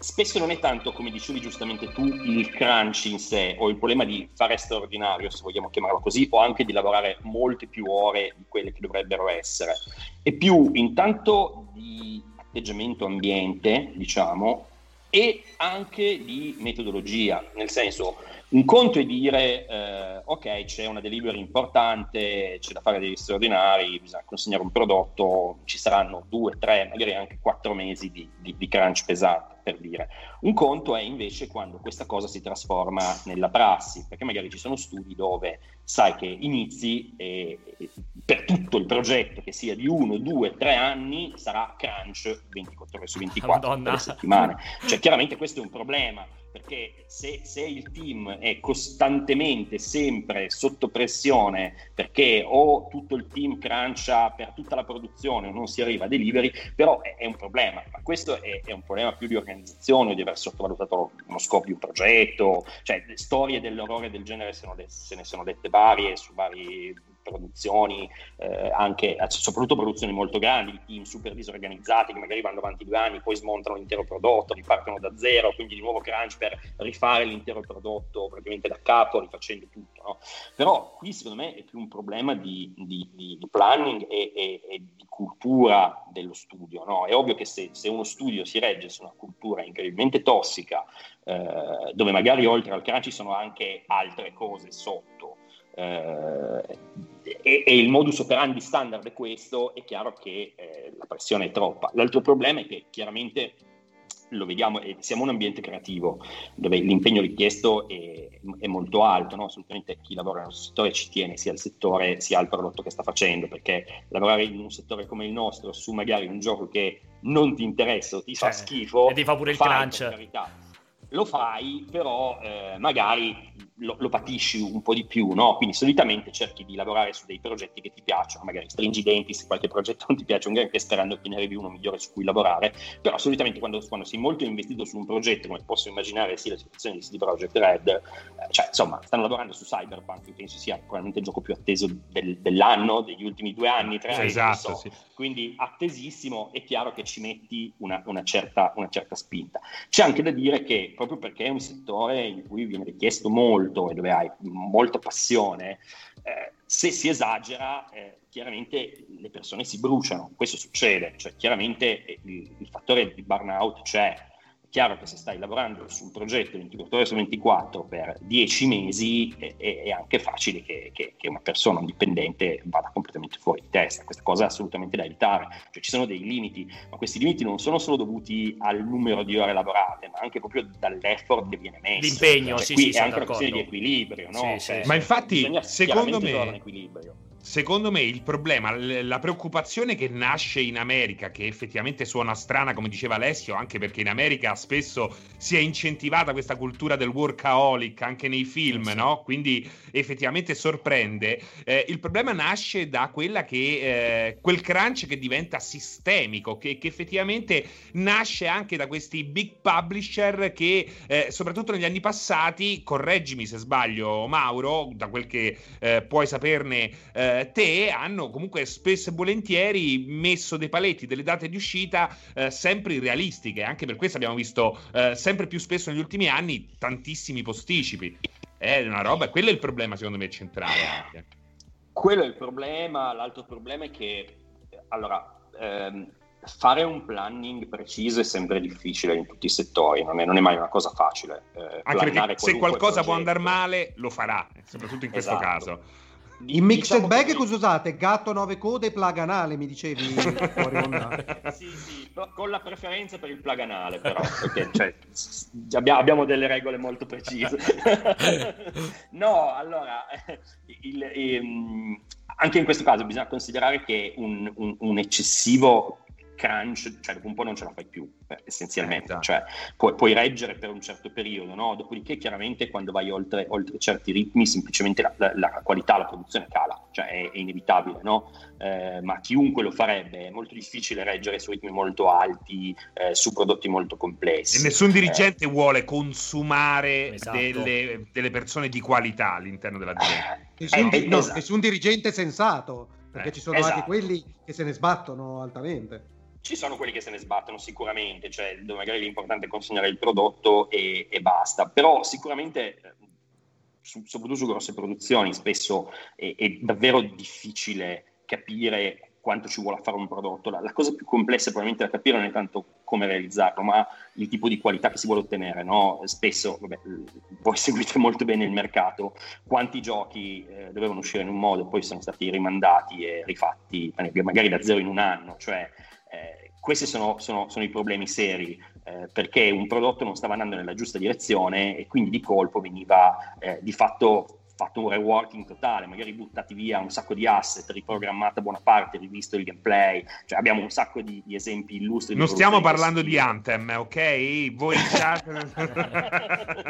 spesso non è tanto, come dicevi giustamente tu, il crunch in sé o il problema di fare straordinario, se vogliamo chiamarlo così, o anche di lavorare molte più ore di quelle che dovrebbero essere. È più intanto di atteggiamento ambiente, diciamo, e anche di metodologia, nel senso un conto è dire, eh, ok, c'è una delivery importante, c'è da fare degli straordinari, bisogna consegnare un prodotto, ci saranno due, tre, magari anche quattro mesi di, di, di crunch pesante, per dire. Un conto è invece quando questa cosa si trasforma nella prassi, perché magari ci sono studi dove sai che inizi e, e per tutto il progetto, che sia di uno, due, tre anni, sarà crunch 24 ore su 24 settimane. Cioè, chiaramente questo è un problema perché se, se, il team è costantemente sempre sotto pressione perché o tutto il team crancia per tutta la produzione o non si arriva a delivery, però è, è un problema, ma questo è, è, un problema più di organizzazione, di aver sottovalutato uno scopo di un progetto, cioè storie dell'orrore del genere se, de- se ne sono dette varie su vari produzioni, eh, anche, soprattutto produzioni molto grandi, team super disorganizzati che magari vanno avanti due anni, poi smontano l'intero prodotto, ripartono da zero, quindi di nuovo crunch per rifare l'intero prodotto praticamente da capo, rifacendo tutto. No? Però qui secondo me è più un problema di, di, di, di planning e, e, e, di cultura dello studio. No? È ovvio che se, se, uno studio si regge su una cultura incredibilmente tossica, eh, dove magari oltre al crunch ci sono anche altre cose sotto, eh, e, e, il modus operandi standard è questo, è chiaro che eh, la pressione è troppa. L'altro problema è che chiaramente lo vediamo, eh, siamo un ambiente creativo dove l'impegno richiesto è, è molto alto, no? assolutamente chi lavora nel settore ci tiene sia al settore sia al prodotto che sta facendo, perché lavorare in un settore come il nostro su magari un gioco che non ti interessa o ti cioè, fa schifo e ti fa pure il crunch lo fai, però eh, magari lo, lo, patisci un po' di più, no? Quindi solitamente cerchi di lavorare su dei progetti che ti piacciono, magari stringi i denti se qualche progetto non ti piace un granché sperando che ne arrivi uno migliore su cui lavorare, però solitamente quando, quando sei molto investito su un progetto, come posso immaginare sia la situazione di CD Projekt Red, eh, cioè insomma stanno lavorando su Cyberpunk, che penso sia probabilmente il gioco più atteso del, dell'anno, degli ultimi due anni, tre anni, esatto, so. sì. quindi attesissimo, è chiaro che ci metti una, una, certa, una certa spinta. C'è anche da dire che proprio perché è un settore in cui viene richiesto molto e dove hai molta passione, eh, se si esagera, eh, chiaramente le persone si bruciano. Questo succede, cioè chiaramente il, il fattore di burnout c'è chiaro che se stai lavorando su un progetto 24 ore su 24 per 10 mesi è, è anche facile che, che, che, una persona, un dipendente, vada completamente fuori di testa. Questa cosa è assolutamente da evitare. Cioè, ci sono dei limiti, ma questi limiti non sono solo dovuti al numero di ore lavorate, ma anche proprio dall'effort che viene messo. L'impegno, cioè, sì, qui sì, è anche una questione di equilibrio, no? Sì, cioè, ma infatti, secondo me secondo me il problema, la preoccupazione che nasce in America, che effettivamente suona strana, come diceva Alessio, anche perché in America spesso si è incentivata questa cultura del workaholic anche nei film, sì. no? Quindi effettivamente sorprende. Eh, il problema nasce da quella che eh, quel crunch che diventa sistemico, che, che, effettivamente nasce anche da questi big publisher che, eh, soprattutto negli anni passati, correggimi se sbaglio, Mauro, da quel che eh, puoi saperne eh, te hanno comunque spesso e volentieri messo dei paletti, delle date di uscita eh, sempre irrealistiche. Anche per questo abbiamo visto eh, sempre più spesso negli ultimi anni tantissimi posticipi. È una roba, quello è il problema secondo me centrale anche. Quello è il problema, l'altro problema è che, allora, ehm, fare un planning preciso è sempre difficile in tutti i settori, non è, non è mai una cosa facile. Eh, Anche perché se qualcosa progetto. può andare male, lo farà, soprattutto in questo esatto. caso. In mixed diciamo bag cosa usate? Gatto 9 code e plaganale, mi dicevi sì, sì, con la preferenza per il plaganale, però, perché cioè, abbiamo, delle regole molto precise. no, allora, il, il, ehm, anche in questo caso bisogna considerare che un, un, un eccessivo crunch, cioè dopo un po' non ce la fai più, eh, essenzialmente, esatto. cioè puoi, puoi, reggere per un certo periodo, no? dopodiché chiaramente quando vai oltre, oltre certi ritmi semplicemente la, la, la, qualità, la produzione cala, cioè è, è inevitabile, no? eh, ma chiunque lo farebbe, è molto difficile reggere su ritmi molto alti, eh, su prodotti molto complessi. E nessun dirigente vuole consumare esatto. delle, delle, persone di qualità all'interno dell'azienda. Nessun, eh, no, esatto. nessun dirigente sensato, perché eh, ci sono esatto. anche quelli che se ne sbattono altamente. Ci sono quelli che se ne sbattono sicuramente, cioè magari l'importante è consegnare il prodotto e, e basta, però sicuramente eh, su, soprattutto su grosse produzioni spesso è, è, davvero difficile capire quanto ci vuole fare un prodotto. La, la, cosa più complessa probabilmente da capire non è tanto come realizzarlo, ma il tipo di qualità che si vuole ottenere. No? Spesso, vabbè, voi seguite molto bene il mercato, quanti giochi eh, dovevano uscire in un modo, poi sono stati rimandati e rifatti magari da zero in un anno, cioè eh, questi sono, sono, sono, i problemi seri, eh, perché un prodotto non stava andando nella giusta direzione e quindi di colpo veniva eh, di fatto fatto un reworking totale, magari buttati via un sacco di asset, riprogrammata buona parte, rivisto il gameplay, cioè abbiamo un sacco di, di esempi illustri. Non stiamo parlando di Anthem, ok? Voi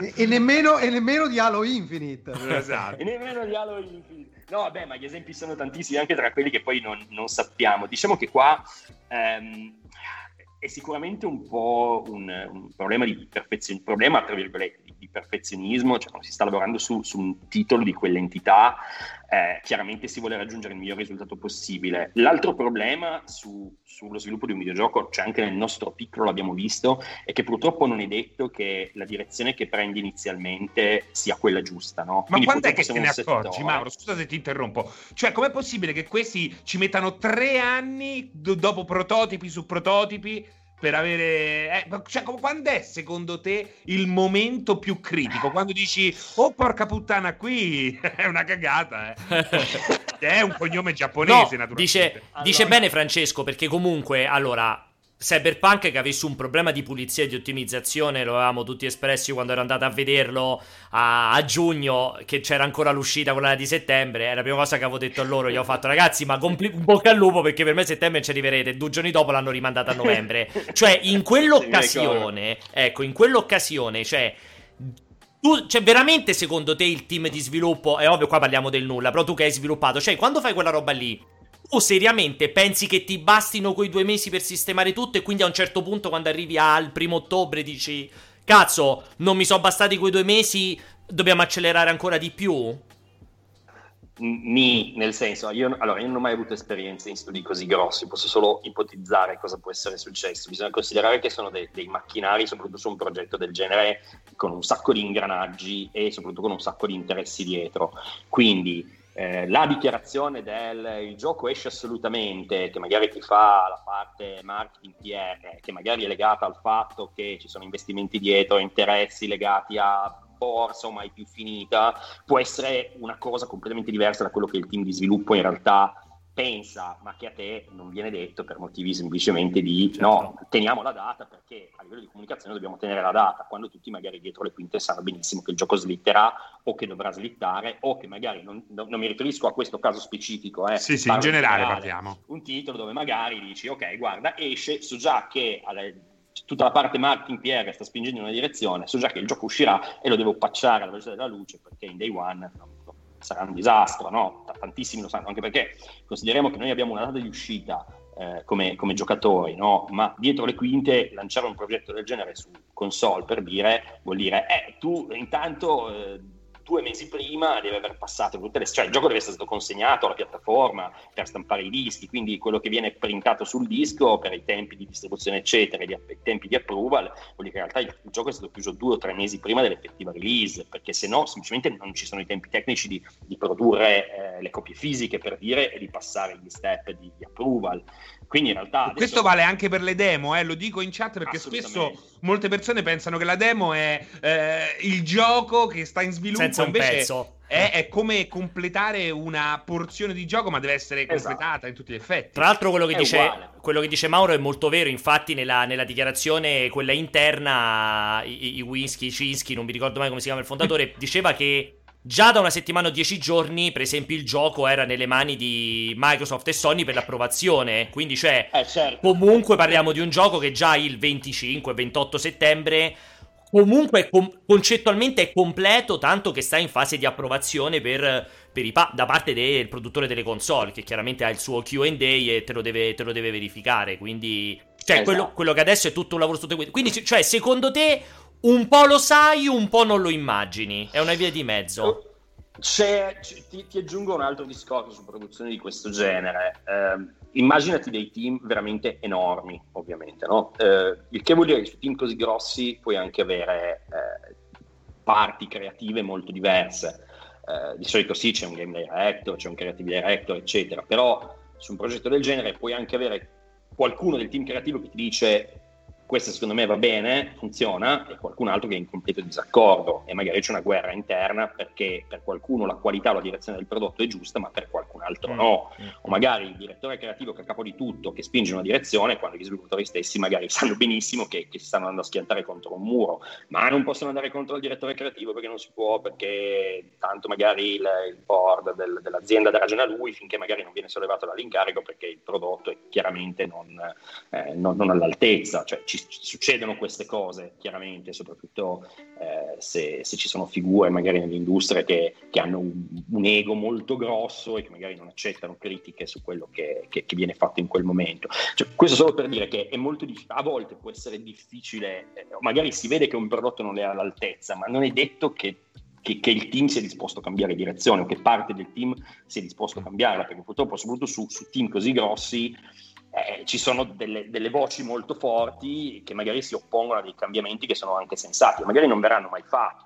e, e, nemmeno, e nemmeno di Halo Infinite. Esatto. e nemmeno di Halo Infinite. No, vabbè, ma gli esempi sono tantissimi, anche tra quelli che poi non, non sappiamo. Diciamo che qua ehm, è sicuramente un po' un, un problema di perfezionismo, problema tra virgolette di, perfezionismo, cioè quando si sta lavorando su, su un titolo di quell'entità, eh, chiaramente si vuole raggiungere il miglior risultato possibile. L'altro problema su, sullo sviluppo di un videogioco, cioè anche nel nostro piccolo l'abbiamo visto, è che purtroppo non è detto che la direzione che prendi inizialmente sia quella giusta. No? Ma quando è che te ne accorgi, Mauro? Scusa se ti interrompo. Cioè, com'è possibile che questi ci mettano tre anni do- dopo prototipi su prototipi? Per avere... Eh, cioè, quando è secondo te il momento più critico? Quando dici, oh porca puttana, qui è una cagata, eh. è un cognome giapponese, no, naturalmente. Dice, allora... dice bene Francesco, perché comunque, allora, Cyberpunk che avesse un problema di pulizia e di ottimizzazione, lo avevamo tutti espressi quando ero andato a vederlo a, a, giugno, che c'era ancora l'uscita quella di settembre. È la prima cosa che avevo detto a loro. Gli ho fatto, ragazzi, ma compli- bocca al lupo perché per me settembre ci arriverete. Due giorni dopo l'hanno rimandata a novembre. cioè, in quell'occasione, ecco, in quell'occasione, cioè. Tu, cioè, veramente secondo te il team di sviluppo, è ovvio, qua parliamo del nulla, però tu che hai sviluppato, cioè, quando fai quella roba lì, o seriamente pensi che ti bastino quei due mesi per sistemare tutto e quindi a un certo punto quando arrivi al primo ottobre dici cazzo non mi sono bastati quei due mesi dobbiamo accelerare ancora di più? Ni, nel senso, io, allora, io non ho mai avuto esperienze in studi così grossi, posso solo ipotizzare cosa può essere successo. Bisogna considerare che sono dei, dei macchinari, soprattutto su un progetto del genere, con un sacco di ingranaggi e soprattutto con un sacco di interessi dietro. Quindi eh, la dichiarazione del il gioco esce assolutamente, che magari ti fa la parte marketing PR, che magari è legata al fatto che ci sono investimenti dietro, interessi legati a borsa o mai più finita, può essere una cosa completamente diversa da quello che il team di sviluppo in realtà pensa, ma che a te non viene detto per motivi semplicemente di certo. no, teniamo la data perché a livello di comunicazione dobbiamo tenere la data, quando tutti magari dietro le quinte sanno benissimo che il gioco slitterà o che dovrà slittare o che magari, non, non mi riferisco a questo caso specifico, eh, sì, sì, in generale parliamo. Un titolo dove magari dici ok, guarda, esce, so già che alle, tutta la parte marketing PR sta spingendo in una direzione, so già che il gioco uscirà e lo devo pacciare alla velocità della luce perché in day one no, sarà un disastro, no? Tantissimi lo sanno, anche perché consideriamo che noi abbiamo una data di uscita eh, come, come, giocatori, no? ma dietro le quinte lanciare un progetto del genere su console per dire vuol dire, eh, tu intanto... Eh, due mesi prima deve aver passato tutte le... cioè il gioco deve essere stato consegnato alla piattaforma per stampare i dischi, quindi quello che viene printato sul disco per i tempi di distribuzione eccetera, i tempi di approval, vuol dire che in realtà il, gioco è stato chiuso due o tre mesi prima dell'effettiva release, perché se no semplicemente non ci sono i tempi tecnici di, di produrre eh, le copie fisiche per dire e di passare gli step di, di approval. Quindi in realtà... Adesso... Questo vale anche per le demo, eh, lo dico in chat perché spesso molte persone pensano che la demo è eh, il gioco che sta in sviluppo, Senza un pezzo. è, è come completare una porzione di gioco, ma deve essere completata Esatto. in tutti gli effetti. Tra l'altro quello che, dice, quello che dice Mauro è molto vero, infatti nella, nella dichiarazione, quella interna, i, i Winsky, Cinsky, non mi ricordo mai come si chiama il fondatore, diceva che già da una settimana o dieci giorni, per esempio, il gioco era nelle mani di Microsoft e Sony per l'approvazione, quindi cioè... Eh, certo. Comunque parliamo di un gioco che già il 25-28 settembre comunque com- concettualmente è completo, tanto che sta in fase di approvazione per, per i pa- da parte del produttore delle console, che chiaramente ha il suo QA e te lo deve, te lo deve verificare. Quindi, cioè, Esatto. quello, quello che adesso è tutto un lavoro sotto questo. Quindi, cioè, secondo te, un po' lo sai, un po' non lo immagini. È una via di mezzo. C'è, c'è- ti, ti aggiungo un altro discorso su produzioni di questo genere. Eh, immaginati dei team veramente enormi, ovviamente, no? Eh, il che vuol dire che su team così grossi puoi anche avere eh, parti creative molto diverse. Eh, di solito sì, c'è un game director, c'è un creative director, eccetera, però su un progetto del genere puoi anche avere qualcuno del team creativo che ti dice questo secondo me va bene, funziona, e qualcun altro che è in completo disaccordo e magari c'è una guerra interna perché per qualcuno la qualità o la direzione del prodotto è giusta, ma per qualcun altro Mm. no. Mm. O magari il direttore creativo che è a capo di tutto, che spinge in una direzione, quando gli sviluppatori stessi magari sanno benissimo che, che si stanno andando a schiantare contro un muro, ma non possono andare contro il direttore creativo perché non si può, perché tanto magari il, il board del- dell'azienda dà ragione a lui finché magari non viene sollevato dall'incarico perché il prodotto è chiaramente non, eh, non- non all'altezza. Cioè, ci, ci succedono queste cose, chiaramente, soprattutto eh, se, se ci sono figure magari nell'industria che, che hanno un, un ego molto grosso e che magari non accettano critiche su quello che, che- che viene fatto in quel momento. Cioè, questo solo per dire che è molto dif- a volte può essere difficile, eh, magari si vede che un prodotto non è all'altezza, ma non è detto che, che- che il team sia disposto a cambiare direzione o che parte del team sia disposto a cambiarla, perché purtroppo soprattutto su, su team così grossi eh, ci sono delle, delle voci molto forti che magari si oppongono a dei cambiamenti che sono anche sensati, magari non verranno mai fatti,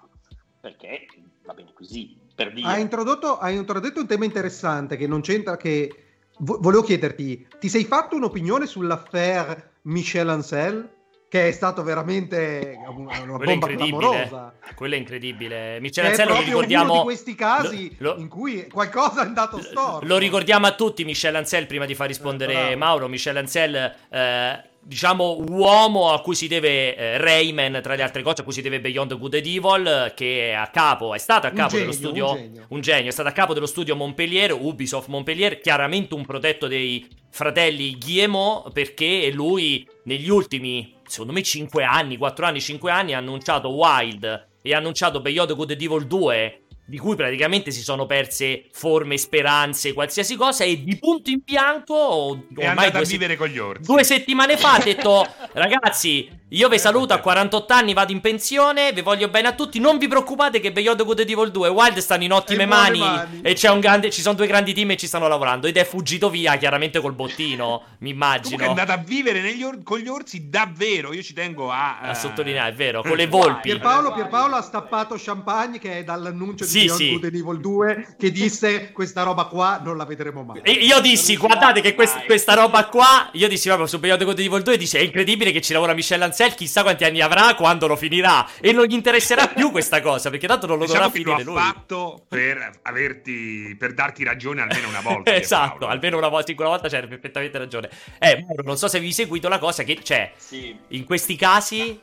perché va bene così, per dire... Hai introdotto, hai introdotto un tema interessante che non c'entra che... vo- volevo chiederti, ti sei fatto un'opinione sull'affaire Michel Ancel? Che è stato veramente una, una bomba incredibile. clamorosa. Quello è incredibile. Che Michel è Ansello lo ricordiamo. uno di questi casi lo- lo- in cui qualcosa è andato storto. Lo ricordiamo a tutti, Michel Ancel, prima di far rispondere Eh. Mauro. Michel Ancel, eh, diciamo, uomo a cui si deve eh, Rayman, tra le altre cose, a cui si deve Beyond Good and Evil, eh, che è a capo, è stato a capo genio, dello studio. un genio. un genio, è stato a capo dello studio Montpellier, Ubisoft Montpellier, chiaramente un protetto dei fratelli Guillemot, perché lui negli ultimi, secondo me, 5 anni, 4 anni, 5 anni, ha annunciato Wild e ha annunciato Beyond Good and Evil 2 di cui praticamente si sono perse forme, speranze, qualsiasi cosa, e di punto in bianco, ormai due, se- vivere con gli orsi. due settimane fa, ha detto, ragazzi, io vi saluto a 48 anni, vado in pensione, vi voglio bene a tutti, non vi preoccupate che Beyond Good Evil 2 e Wild stanno in ottime mani, mani. e c'è un grande, ci sono due grandi team e ci stanno lavorando, ed è fuggito via, chiaramente col bottino, mi Comunque è immagino. andata a vivere negli or- con gli orsi davvero. Io ci tengo a, A eh, sottolineare, è vero, con le volpi. Pierpaolo, Pierpaolo ha stappato champagne che è dall'annuncio Sì, di Beyond sì. Good and Evil 2 che disse questa roba qua non la vedremo mai. E io dissi, guardate che quest- questa roba qua, io dissi proprio su Beyond Good and Evil 2, dice, è incredibile che ci lavora Michel Ancel, chissà quanti anni avrà, quando lo finirà, e non gli interesserà più questa cosa, perché tanto non lo Diciamo dovrà finire lui. fatto per averti per darti ragione almeno una volta. esatto, almeno una volta, una volta c'era perfettamente ragione. Eh, non so se vi seguito la cosa che c'è Sì. in questi casi.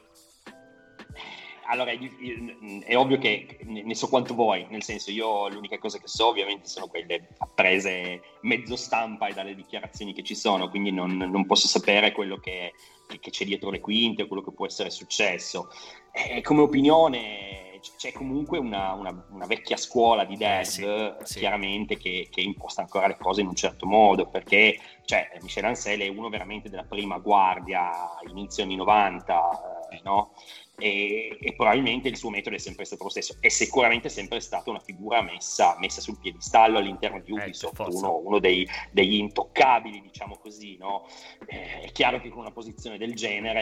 Allora, io- io- è ovvio che ne so quanto vuoi, nel senso io l'unica cosa che so ovviamente sono quelle apprese mezzo stampa e dalle dichiarazioni che ci sono, quindi non, non posso sapere quello che, che- c'è dietro le quinte, quello che può essere successo. E come opinione c'è comunque una, una- una vecchia scuola di dev, Eh, sì, sì. chiaramente, che, che imposta ancora le cose in un certo modo, perché cioè, Michel Ancel è uno veramente della prima guardia, inizio anni 90, eh, no? E, e probabilmente il suo metodo è sempre stato lo stesso. È sicuramente sempre stata una figura messa, messa sul piedistallo all'interno di Eh, Ubisoft, forza. uno, uno dei, degli intoccabili, diciamo così. No? Eh, è chiaro che con una posizione del genere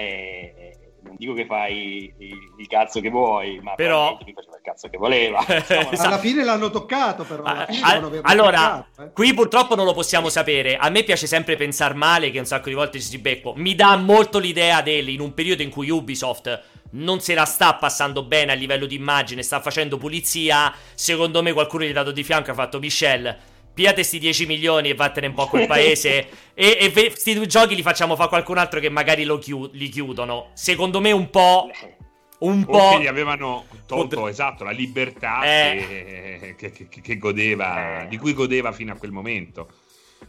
eh, non dico che fai il, il cazzo che vuoi, ma Però- lui faceva il cazzo che voleva. Insomma, Esatto. Alla fine l'hanno toccato, però. Alla fine Ah, allora, toccato, eh. qui purtroppo non lo possiamo sapere. A me piace sempre pensare male, che un sacco di volte ci si becco. Mi dà molto l'idea del in un periodo in cui Ubisoft non se la sta passando bene a livello di immagine, sta facendo pulizia. Secondo me qualcuno gli ha dato di fianco e ha fatto Michelle. Piate sti 10 milioni e vattene un po' a quel paese. e, e ve- sti due giochi li facciamo fare qualcun altro che magari lo chiu- li chiudono. Secondo me un po'. Un O po'. che gli avevano tolto Pot- esatto la libertà Eh. che, che- che- che godeva, Eh. di cui godeva fino a quel momento.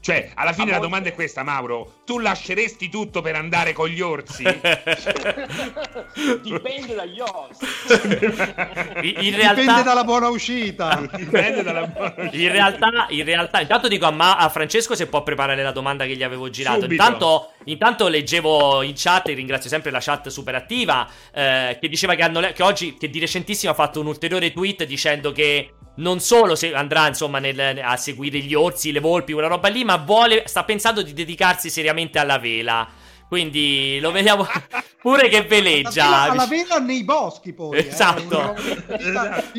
Cioè, alla fine A la volte- domanda è questa, Mauro: tu lasceresti tutto per andare con gli orsi? Dipende dagli orsi. in, in Dipende realtà. dalla buona uscita. Dipende dalla In realtà, in realtà, intanto dico a, Ma- a Francesco se può preparare la domanda che gli avevo girato. Intanto, intanto leggevo in chat, e ringrazio sempre la chat super attiva, eh, che diceva che, hanno le- che oggi, che di recentissimo ha fatto un ulteriore tweet dicendo che non solo se andrà insomma nel- a seguire gli orsi, le volpi, quella roba lì, ma vuole, sta pensando di dedicarsi seriamente alla vela. Quindi lo vediamo pure che veleggia. alla vela nei boschi, poi. eh. Esatto.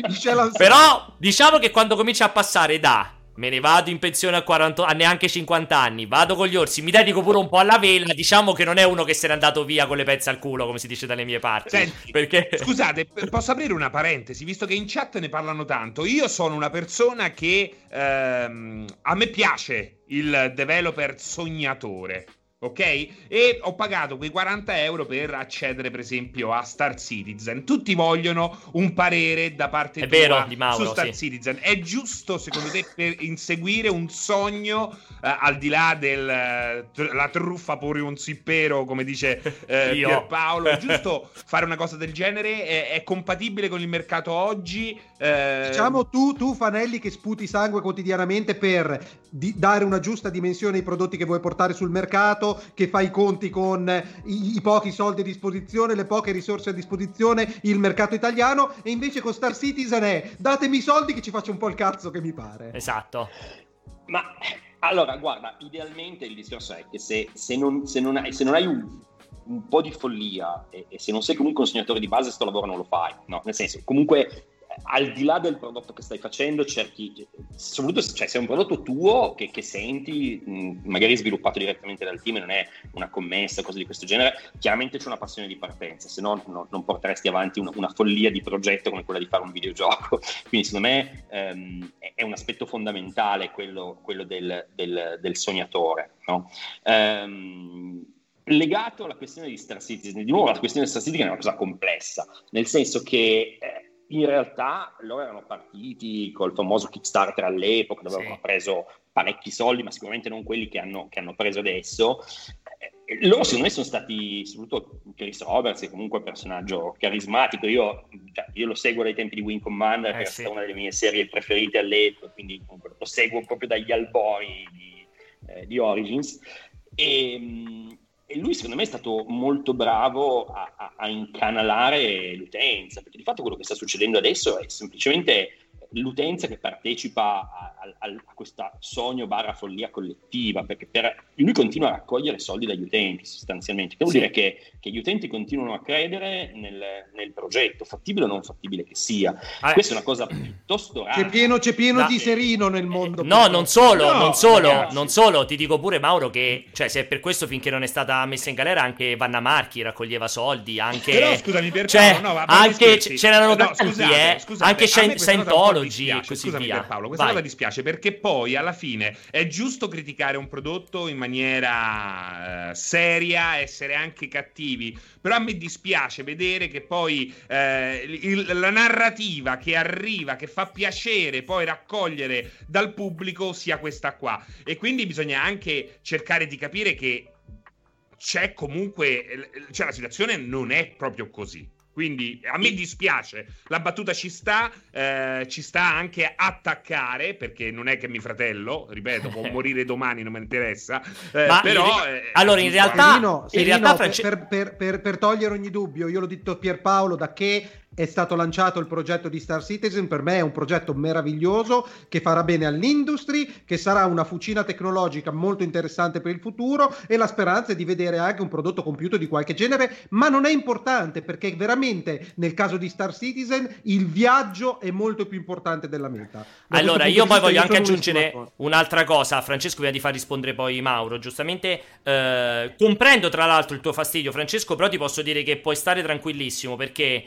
Ancel. Però diciamo che quando comincia a passare da me ne vado in pensione a 40 a neanche 50 anni, vado con gli orsi, mi dedico pure un po' alla vela, diciamo che non è uno che se n'è andato via con le pezze al culo, come si dice dalle mie parti. Senti, perché Scusate, posso aprire una parentesi, visto che in chat ne parlano tanto. Io sono una persona che ehm, a me piace il developer sognatore. Ok? E ho pagato quei 40 euro per accedere, per esempio, a Star Citizen. Tutti vogliono un parere da parte È tua vero, di Mauro, su Star sì. Citizen. È giusto, secondo te, per inseguire un sogno eh, al di là della truffa pure un zippero, come dice eh, Io. Pierpaolo? È giusto fare una cosa del genere? È, è compatibile con il mercato oggi? Eh, Diciamo tu, tu, Fanelli, che sputi sangue quotidianamente per di- dare una giusta dimensione ai prodotti che vuoi portare sul mercato, che fai i conti con i, i pochi soldi a disposizione, le poche risorse a disposizione, il mercato italiano, e invece con Star Citizen è datemi i soldi che ci faccio un po' il cazzo che mi pare. Esatto. Ma allora, guarda, idealmente il discorso è che se, se non, se non hai, se non hai un, un po' di follia e, e se non sei comunque un consegnatore di base, sto lavoro non lo fai. No, nel senso, comunque, al di là del prodotto che stai facendo, cerchi, soprattutto cioè, se è un prodotto tuo che, che senti, mh, magari sviluppato direttamente dal team, non è una commessa, cose di questo genere, chiaramente c'è una passione di partenza, se no, no non porteresti avanti una, una follia di progetto come quella di fare un videogioco. Quindi secondo me ehm, è un aspetto fondamentale quello, quello del, del- del sognatore. no? Ehm, legato alla questione di Star Citizen, di nuovo la questione di Star Citizen è una cosa complessa, nel senso che eh, in realtà loro erano partiti col famoso Kickstarter all'epoca, dove Sì. avevano preso parecchi soldi, ma sicuramente non quelli che hanno, che hanno preso adesso. Eh, loro secondo me sono stati, soprattutto Chris Roberts, che comunque è un personaggio carismatico, io, cioè, io lo seguo dai tempi di Wing Commander, Eh, che è sì. stata una delle mie serie preferite all'epoca, quindi comunque lo seguo proprio dagli albori di, eh, di Origins. E, mh, e lui secondo me è stato molto bravo a, a- a incanalare l'utenza, perché di fatto quello che sta succedendo adesso è semplicemente l'utenza che partecipa a, a- a questa sogno barra follia collettiva, perché per- lui continua a raccogliere soldi dagli utenti sostanzialmente, che vuol Sì. dire che, che gli utenti continuano a credere nel, nel progetto, fattibile o non fattibile che sia. Ah, Questa è una cosa piuttosto rara. C'è pieno, c'è pieno No. di serino nel mondo. No, non solo, No, non solo, ragazzi. non solo, ti dico pure Mauro che, cioè, se è per questo finché non è stata messa in galera anche Vanna Marchi raccoglieva soldi, anche... Però scusami per cioè, no, anche scherzi. c'erano No, tanti, scusate, eh, scusate, anche Scientology e dispiace, così scusami via. Paolo, questa Vai. cosa dispiace perché poi alla fine è giusto criticare un prodotto in maniera eh, seria, essere anche cattivi, però a me dispiace vedere che poi eh, il- la narrativa che arriva, che fa piacere poi raccogliere dal pubblico sia questa qua. E quindi bisogna anche cercare di capire che c'è comunque, cioè la situazione non è proprio così. Quindi a me dispiace, la battuta ci sta, eh, ci sta anche attaccare, perché non è che mio fratello, ripeto, può morire domani, non mi interessa, eh, Ma però... in- eh, allora, in realtà- anche- Serino, in Serino, realtà per- per- per- per togliere ogni dubbio, io l'ho detto a Pierpaolo da che è stato lanciato il progetto di Star Citizen, per me è un progetto meraviglioso che farà bene all'industry, che sarà una fucina tecnologica molto interessante per il futuro e la speranza è di vedere anche un prodotto compiuto di qualche genere, ma non è importante perché veramente nel caso di Star Citizen il viaggio è molto più importante della meta. Da allora, io poi voglio anche aggiungere un'altra cosa, Francesco, prima di far rispondere poi Mauro, giustamente eh, comprendo tra l'altro il tuo fastidio, Francesco, però ti posso dire che puoi stare tranquillissimo perché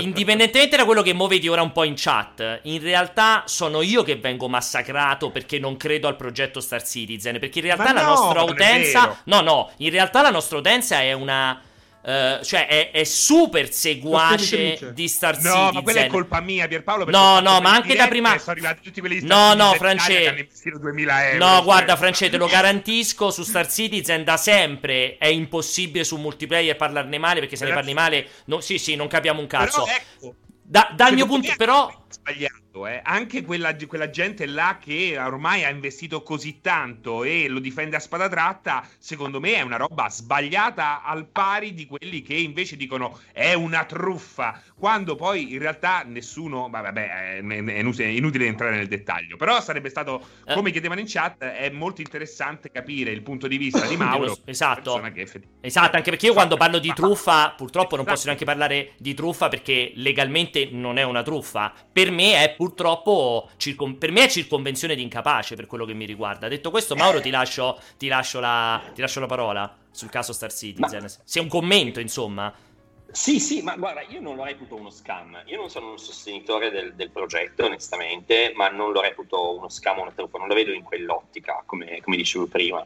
indipendentemente da quello che mo vedi ora un po' in chat, in realtà sono io che vengo massacrato perché non credo al progetto Star Citizen. Perché in realtà Ma la no, nostra utenza. No, no, in realtà la nostra utenza è una. Eh, cioè è, è super seguace di Star No, Citizen. ma quella è colpa mia, Pierpaolo. No, no, ma anche da prima- Sono arrivati tutti quelli di No, Star no, Citizen Italia France- che hanno investito 2000 euro. No, cioè. guarda, Francesco, te lo garantisco. Su Star Citizen da sempre è impossibile su multiplayer parlarne male. Perché se ne parli male, no, sì, sì, non capiamo un cazzo. Però ecco, Da- dal mio punto, però. è sbagliato, eh. Anche quella, quella gente là che ormai ha investito così tanto e lo difende a spada tratta, secondo me è una roba sbagliata al pari di quelli che invece dicono è una truffa, quando poi in realtà nessuno, vabbè, è, è inutile, entrare nel dettaglio, però sarebbe stato, Eh. come chiedevano in chat, è molto interessante capire il punto di vista di Mauro. Esatto. Esatto, anche perché io quando parlo di truffa, purtroppo non Esatto. posso neanche parlare di truffa perché legalmente non è una truffa. Per me è purtroppo circon- per me è circonvenzione di incapace per quello che mi riguarda. Detto questo, Mauro, ti lascio, ti lascio, la, ti lascio la parola sul caso Star Citizen. Se è un commento, insomma. Sì, sì, ma guarda, io non lo reputo uno scam. Io non sono un sostenitore del, del progetto, onestamente, ma non lo reputo uno scam o una truffa. Non lo vedo in quell'ottica, come, come dicevo prima.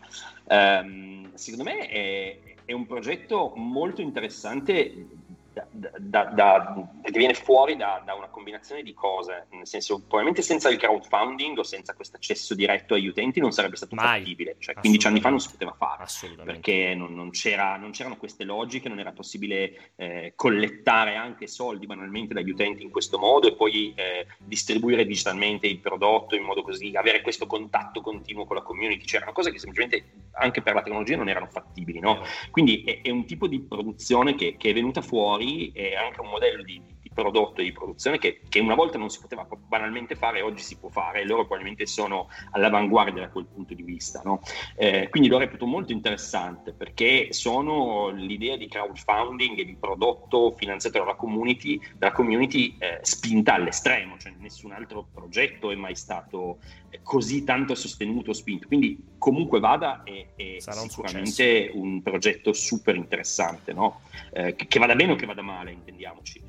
Ehm, secondo me è, è un progetto molto interessante da- da- perché viene fuori da, da una combinazione di cose. Nel senso, probabilmente senza il crowdfunding o senza questo accesso diretto agli utenti non sarebbe stato Mai. fattibile. Cioè, 15 anni fa non si poteva fare perché non, non c'era- non c'erano queste logiche, non era possibile eh, collettare anche soldi banalmente dagli utenti in questo modo e poi eh, distribuire digitalmente il prodotto in modo così, avere questo contatto continuo con la community. C'erano cose che semplicemente anche per la tecnologia non erano fattibili, no? Quindi è, è un tipo di produzione che, che è venuta fuori, è anche un modello di, di prodotto e di produzione che, che una volta non si poteva banalmente fare, oggi si può fare e loro probabilmente sono all'avanguardia da quel punto di vista. no? Eh, quindi lo reputo molto interessante perché sono l'idea di crowdfunding e di prodotto finanziato dalla community, dalla community eh, spinta all'estremo, cioè nessun altro progetto è mai stato eh, così tanto sostenuto, spinto. Quindi comunque vada è, è Sarà un sicuramente un, progetto super interessante, no? Eh, che, che vada bene o che vada male, intendiamoci.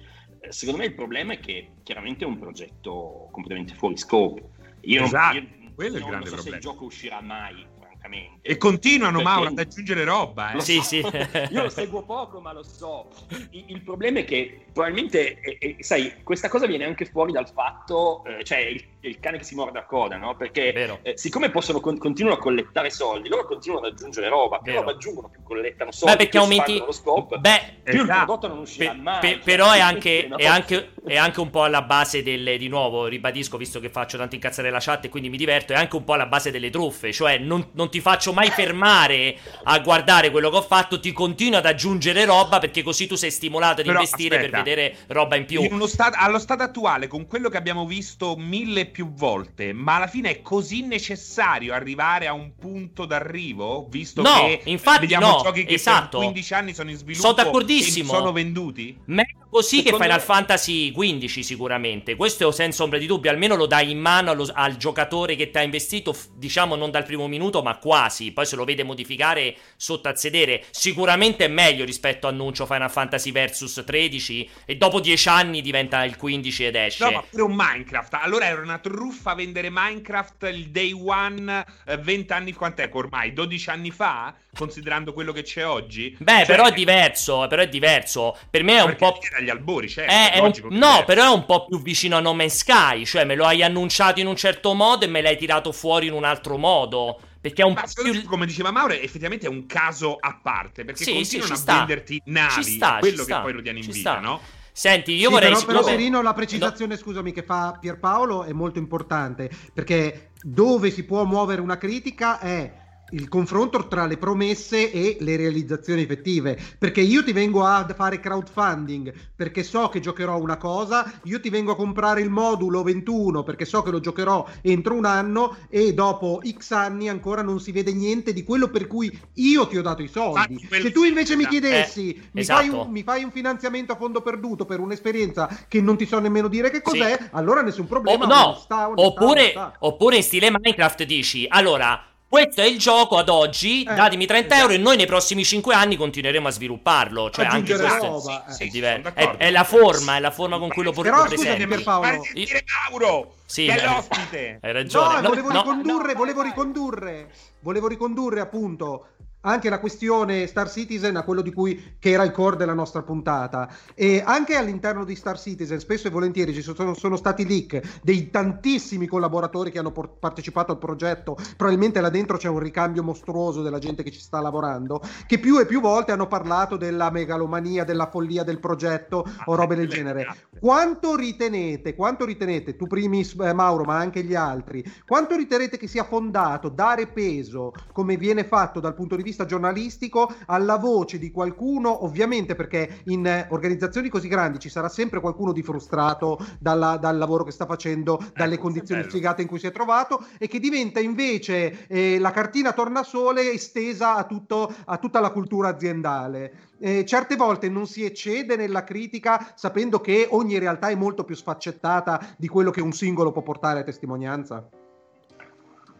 Eh, Secondo me il problema è che chiaramente è un progetto completamente fuori scope. Io non- Esatto, io quello è il non so se problema. il gioco uscirà mai, francamente. E continuano, Perché- Mauro, ad aggiungere roba, eh. Sì, so. sì. Io lo seguo poco, ma lo so. Il, il problema è che probabilmente, eh, eh, sai, questa cosa viene anche fuori dal fatto, eh, cioè il, il cane che si morde a coda, no? Perché eh, siccome possono con- continuano a collettare soldi, loro continuano ad aggiungere roba, più Vero. roba aggiungono, più collettano soldi, Beh, perché più aumenti. lo scope, Beh, più il Esatto. prodotto non uscirà Pe- mai. pe- cioè, però è anche, no. è, anche, è anche un po' alla base delle. Di nuovo, ribadisco, visto che faccio tanto incazzare la chat e quindi mi diverto, è anche un po' alla base delle truffe. Cioè, non, non ti faccio mai fermare a guardare quello che ho fatto, ti continuo ad aggiungere roba perché così tu sei stimolato ad Però, investire aspetta. per vedere roba in più. In uno stato- allo stato attuale, con quello che abbiamo visto mille più volte, ma alla fine è così necessario arrivare a un punto d'arrivo, visto No, che infatti vediamo no, giochi che esatto. per 15 anni sono in sviluppo Sono d'accordissimo. sono venduti? Meglio così che Secondo Final me- Fantasy XV sicuramente. Questo senza ombra di dubbio. Almeno lo dai in mano allo- al giocatore che ti ha investito, diciamo non dal primo minuto, ma quasi. Poi se lo vede modificare sotto al sedere. Sicuramente è meglio rispetto a annuncio Final Fantasy Versus 13. E dopo 10 anni diventa il 15 ed esce. No, ma pure un Minecraft. Allora era una truffa vendere Minecraft il day one eh, 20 anni, quant'è ormai? 12 anni fa? Considerando quello che c'è oggi? Beh, Cioè, però è diverso. Però è diverso. Per me è un po'. era agli albori, certo. Eh, è un- logico che no, diverso. però è un po' più vicino a No Man's Sky. Cioè, me lo hai annunciato in un certo modo e me l'hai tirato fuori in un altro modo. Perché è un Ma più. me, come diceva Mauro, effettivamente è un caso a parte perché Sì, sì, continuano ci a sta. venderti navi, Ci sta, quello ci che sta, poi lo tiene in vita, no? Senti, io Sì, vorrei. però, però Serino, la precisazione, scusami, che fa Pierpaolo è molto importante perché dove si può muovere una critica è il confronto tra le promesse e le realizzazioni effettive. Perché io ti vengo a fare crowdfunding perché so che giocherò una cosa, io ti vengo a comprare il modulo 21 perché so che lo giocherò entro un anno e dopo X anni ancora non si vede niente di quello per cui io ti ho dato i soldi. Quel- Se tu invece mi Eh, chiedessi, mi, esatto. fai un, mi fai un finanziamento a fondo perduto per un'esperienza che non ti so nemmeno dire che cos'è, Sì. allora nessun problema. no, onestà, onestà, oppure, onestà. oppure in stile Minecraft dici, allora, questo è il gioco ad oggi, Eh, datemi 30 esatto. euro e noi nei prossimi 5 anni continueremo a svilupparlo. Cioè, anche questo roba, è, eh. Sì, diver- sono è, d'accordo. è la forma, è la forma con cui lo por- Però, scusami. Pierpaolo. Fai sentire Mauro, Sì, che è eh. l'ospite. Hai ragione. No, volevo no, ricondurre, no, volevo vai, vai. ricondurre, volevo ricondurre appunto anche la questione Star Citizen a quello di cui che era il core della nostra puntata. E anche all'interno di Star Citizen spesso e volentieri ci sono, sono stati leak dei tantissimi collaboratori che hanno por- partecipato al progetto. Probabilmente là dentro c'è un ricambio mostruoso della gente che ci sta lavorando che più e più volte hanno parlato della megalomania della follia del progetto o robe del genere. quanto ritenete, quanto ritenete, tu primis eh, Mauro, ma anche gli altri, quanto ritenete che sia fondato dare peso, come viene fatto dal punto di vista giornalistico, alla voce di qualcuno, ovviamente perché in eh, organizzazioni così grandi ci sarà sempre qualcuno di frustrato dalla- dal lavoro che sta facendo, dalle questo è condizioni sfigate in cui si è trovato e che diventa invece eh, la cartina tornasole estesa a, tutto- a tutta la cultura aziendale. Eh, certe volte non si eccede nella critica sapendo che ogni realtà è molto più sfaccettata di quello che un singolo può portare a testimonianza.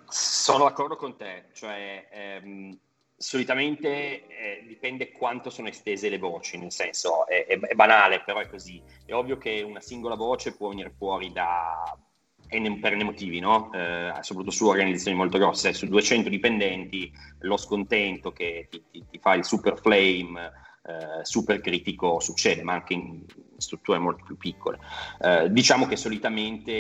Sono d'accordo con te, cioè ehm, solitamente eh, dipende quanto sono estese le voci, nel senso è, è- è banale, però è così. È ovvio che una singola voce può venire fuori da N per N motivi, no? Eh, soprattutto su organizzazioni molto grosse, su 200 dipendenti, lo scontento che ti, ti- ti fa il super flame, eh, super critico succede, ma anche in strutture molto più piccole. Eh, diciamo che solitamente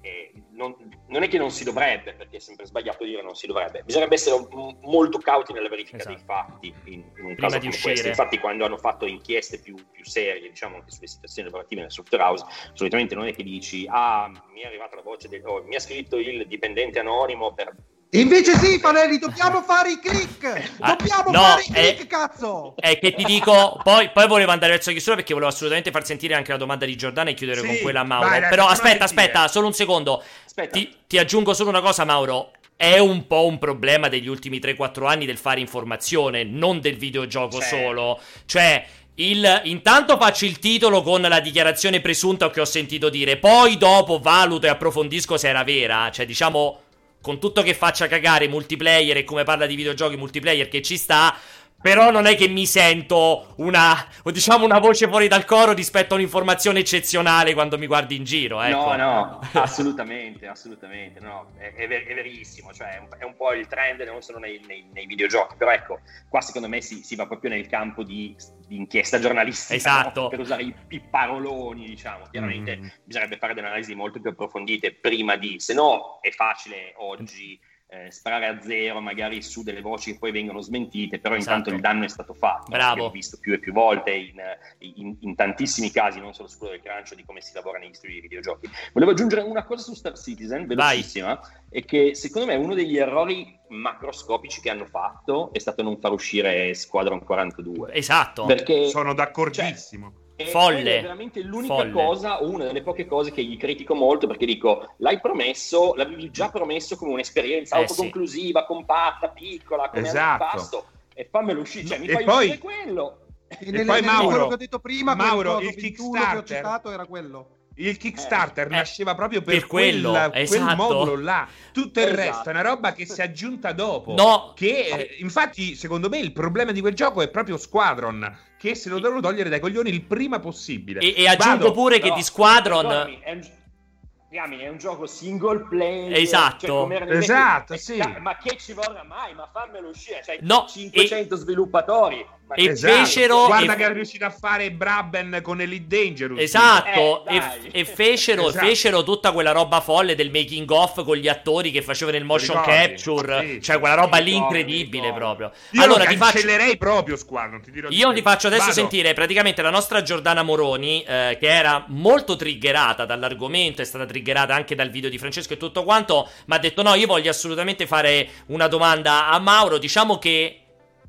eh, non, non è che non si dovrebbe, perché è sempre sbagliato dire non si dovrebbe, bisognerebbe essere m- molto cauti nella verifica Esatto. dei fatti in, in un Prima caso come questo. Infatti quando hanno fatto inchieste più, più serie, diciamo anche sulle situazioni lavorative nel software house, solitamente non è che dici ah mi è arrivata la voce del, oh, mi ha scritto il dipendente anonimo per invece sì, Fanelli, dobbiamo fare i click! Ah, Dobbiamo no, fare i eh, click, cazzo! È che ti dico, poi, poi volevo andare verso la chiusura perché volevo assolutamente far sentire anche la domanda di Giordana e chiudere Sì, con quella a Mauro. vai, Però aspetta, aspetta, solo un secondo. Ti, ti aggiungo solo una cosa, Mauro. È un po' un problema degli ultimi 3-4 anni del fare informazione, non del videogioco Certo. solo. Cioè, il, intanto faccio il titolo con la dichiarazione presunta che ho sentito dire, poi dopo valuto e approfondisco se era vera. Cioè, diciamo, con tutto che faccia cagare multiplayer e come parla di videogiochi multiplayer che ci sta. Però non è che mi sento una, diciamo, una voce fuori dal coro rispetto a un'informazione eccezionale quando mi guardi in giro. Ecco. No, no, assolutamente, assolutamente, no, è, è ver- è verissimo, cioè è un, è un po' il trend non solo nei, nei- nei videogiochi, però ecco, qua secondo me si, si va proprio nel campo di, di inchiesta giornalistica, Esatto. no? per usare i, i paroloni, diciamo, chiaramente Mm. bisognerebbe fare delle analisi molto più approfondite prima di, se no è facile oggi eh, sparare a zero magari su delle voci che poi vengono smentite, però intanto Esatto. il danno è stato fatto. Bravo. Abbiamo visto più e più volte in, in- in tantissimi casi, non solo su quello del crunch, di come si lavora negli studi di videogiochi. Volevo aggiungere una cosa su Star Citizen, velocissima, è che secondo me uno degli errori macroscopici che hanno fatto è stato non far uscire Squadron 42. Esatto. Perché Sono d'accordissimo. e Folle. quella è veramente l'unica Folle. cosa, o una delle poche cose che gli critico molto, perché dico, l'hai promesso, l'avevi già promesso come un'esperienza Eh, autoconclusiva, compatta, piccola, come Esatto. antipasto, e fammelo uscire, cioè mi E fai poi- uscire quello. E E nelle- poi Mauro- quello che ho detto prima, quel Mauro, il 21 che ho Kickstarter- citato era quello. Il Kickstarter Eh, nasceva proprio per, per quello, quel, quel esatto. modulo là. Tutto il Esatto. resto è una roba che si è aggiunta dopo. No. Che eh, infatti, secondo me, il problema di quel gioco è proprio Squadron. Che se lo devono togliere dai coglioni il prima possibile. E, e aggiungo Vado. pure che Però, di Squadron... perdonami, È un, è un gioco single player. Esatto. cioè, nel Esatto, vecchio- sì. eh, Ma che ci vorrà mai? Ma fammelo uscire. Cioè, No, 500 sviluppatori. E Esatto. fecero Guarda e- che è riuscito a fare Braben con Elite Dangerous. Esatto, Eh, e, e fecero, Esatto. fecero tutta quella roba folle del making off con gli attori che facevano il motion ricordi? capture, Sì, cioè quella roba mi lì incredibile ricordo. proprio. Io allora lo ti faccio cancellerei proprio Squad, non ti dirò di io più. ti faccio adesso Vado. sentire praticamente la nostra Giordana Moroni, eh, che era molto triggerata dall'argomento, è stata triggerata anche dal video di Francesco e tutto quanto, ma ha detto no, io voglio assolutamente fare una domanda a Mauro, diciamo che...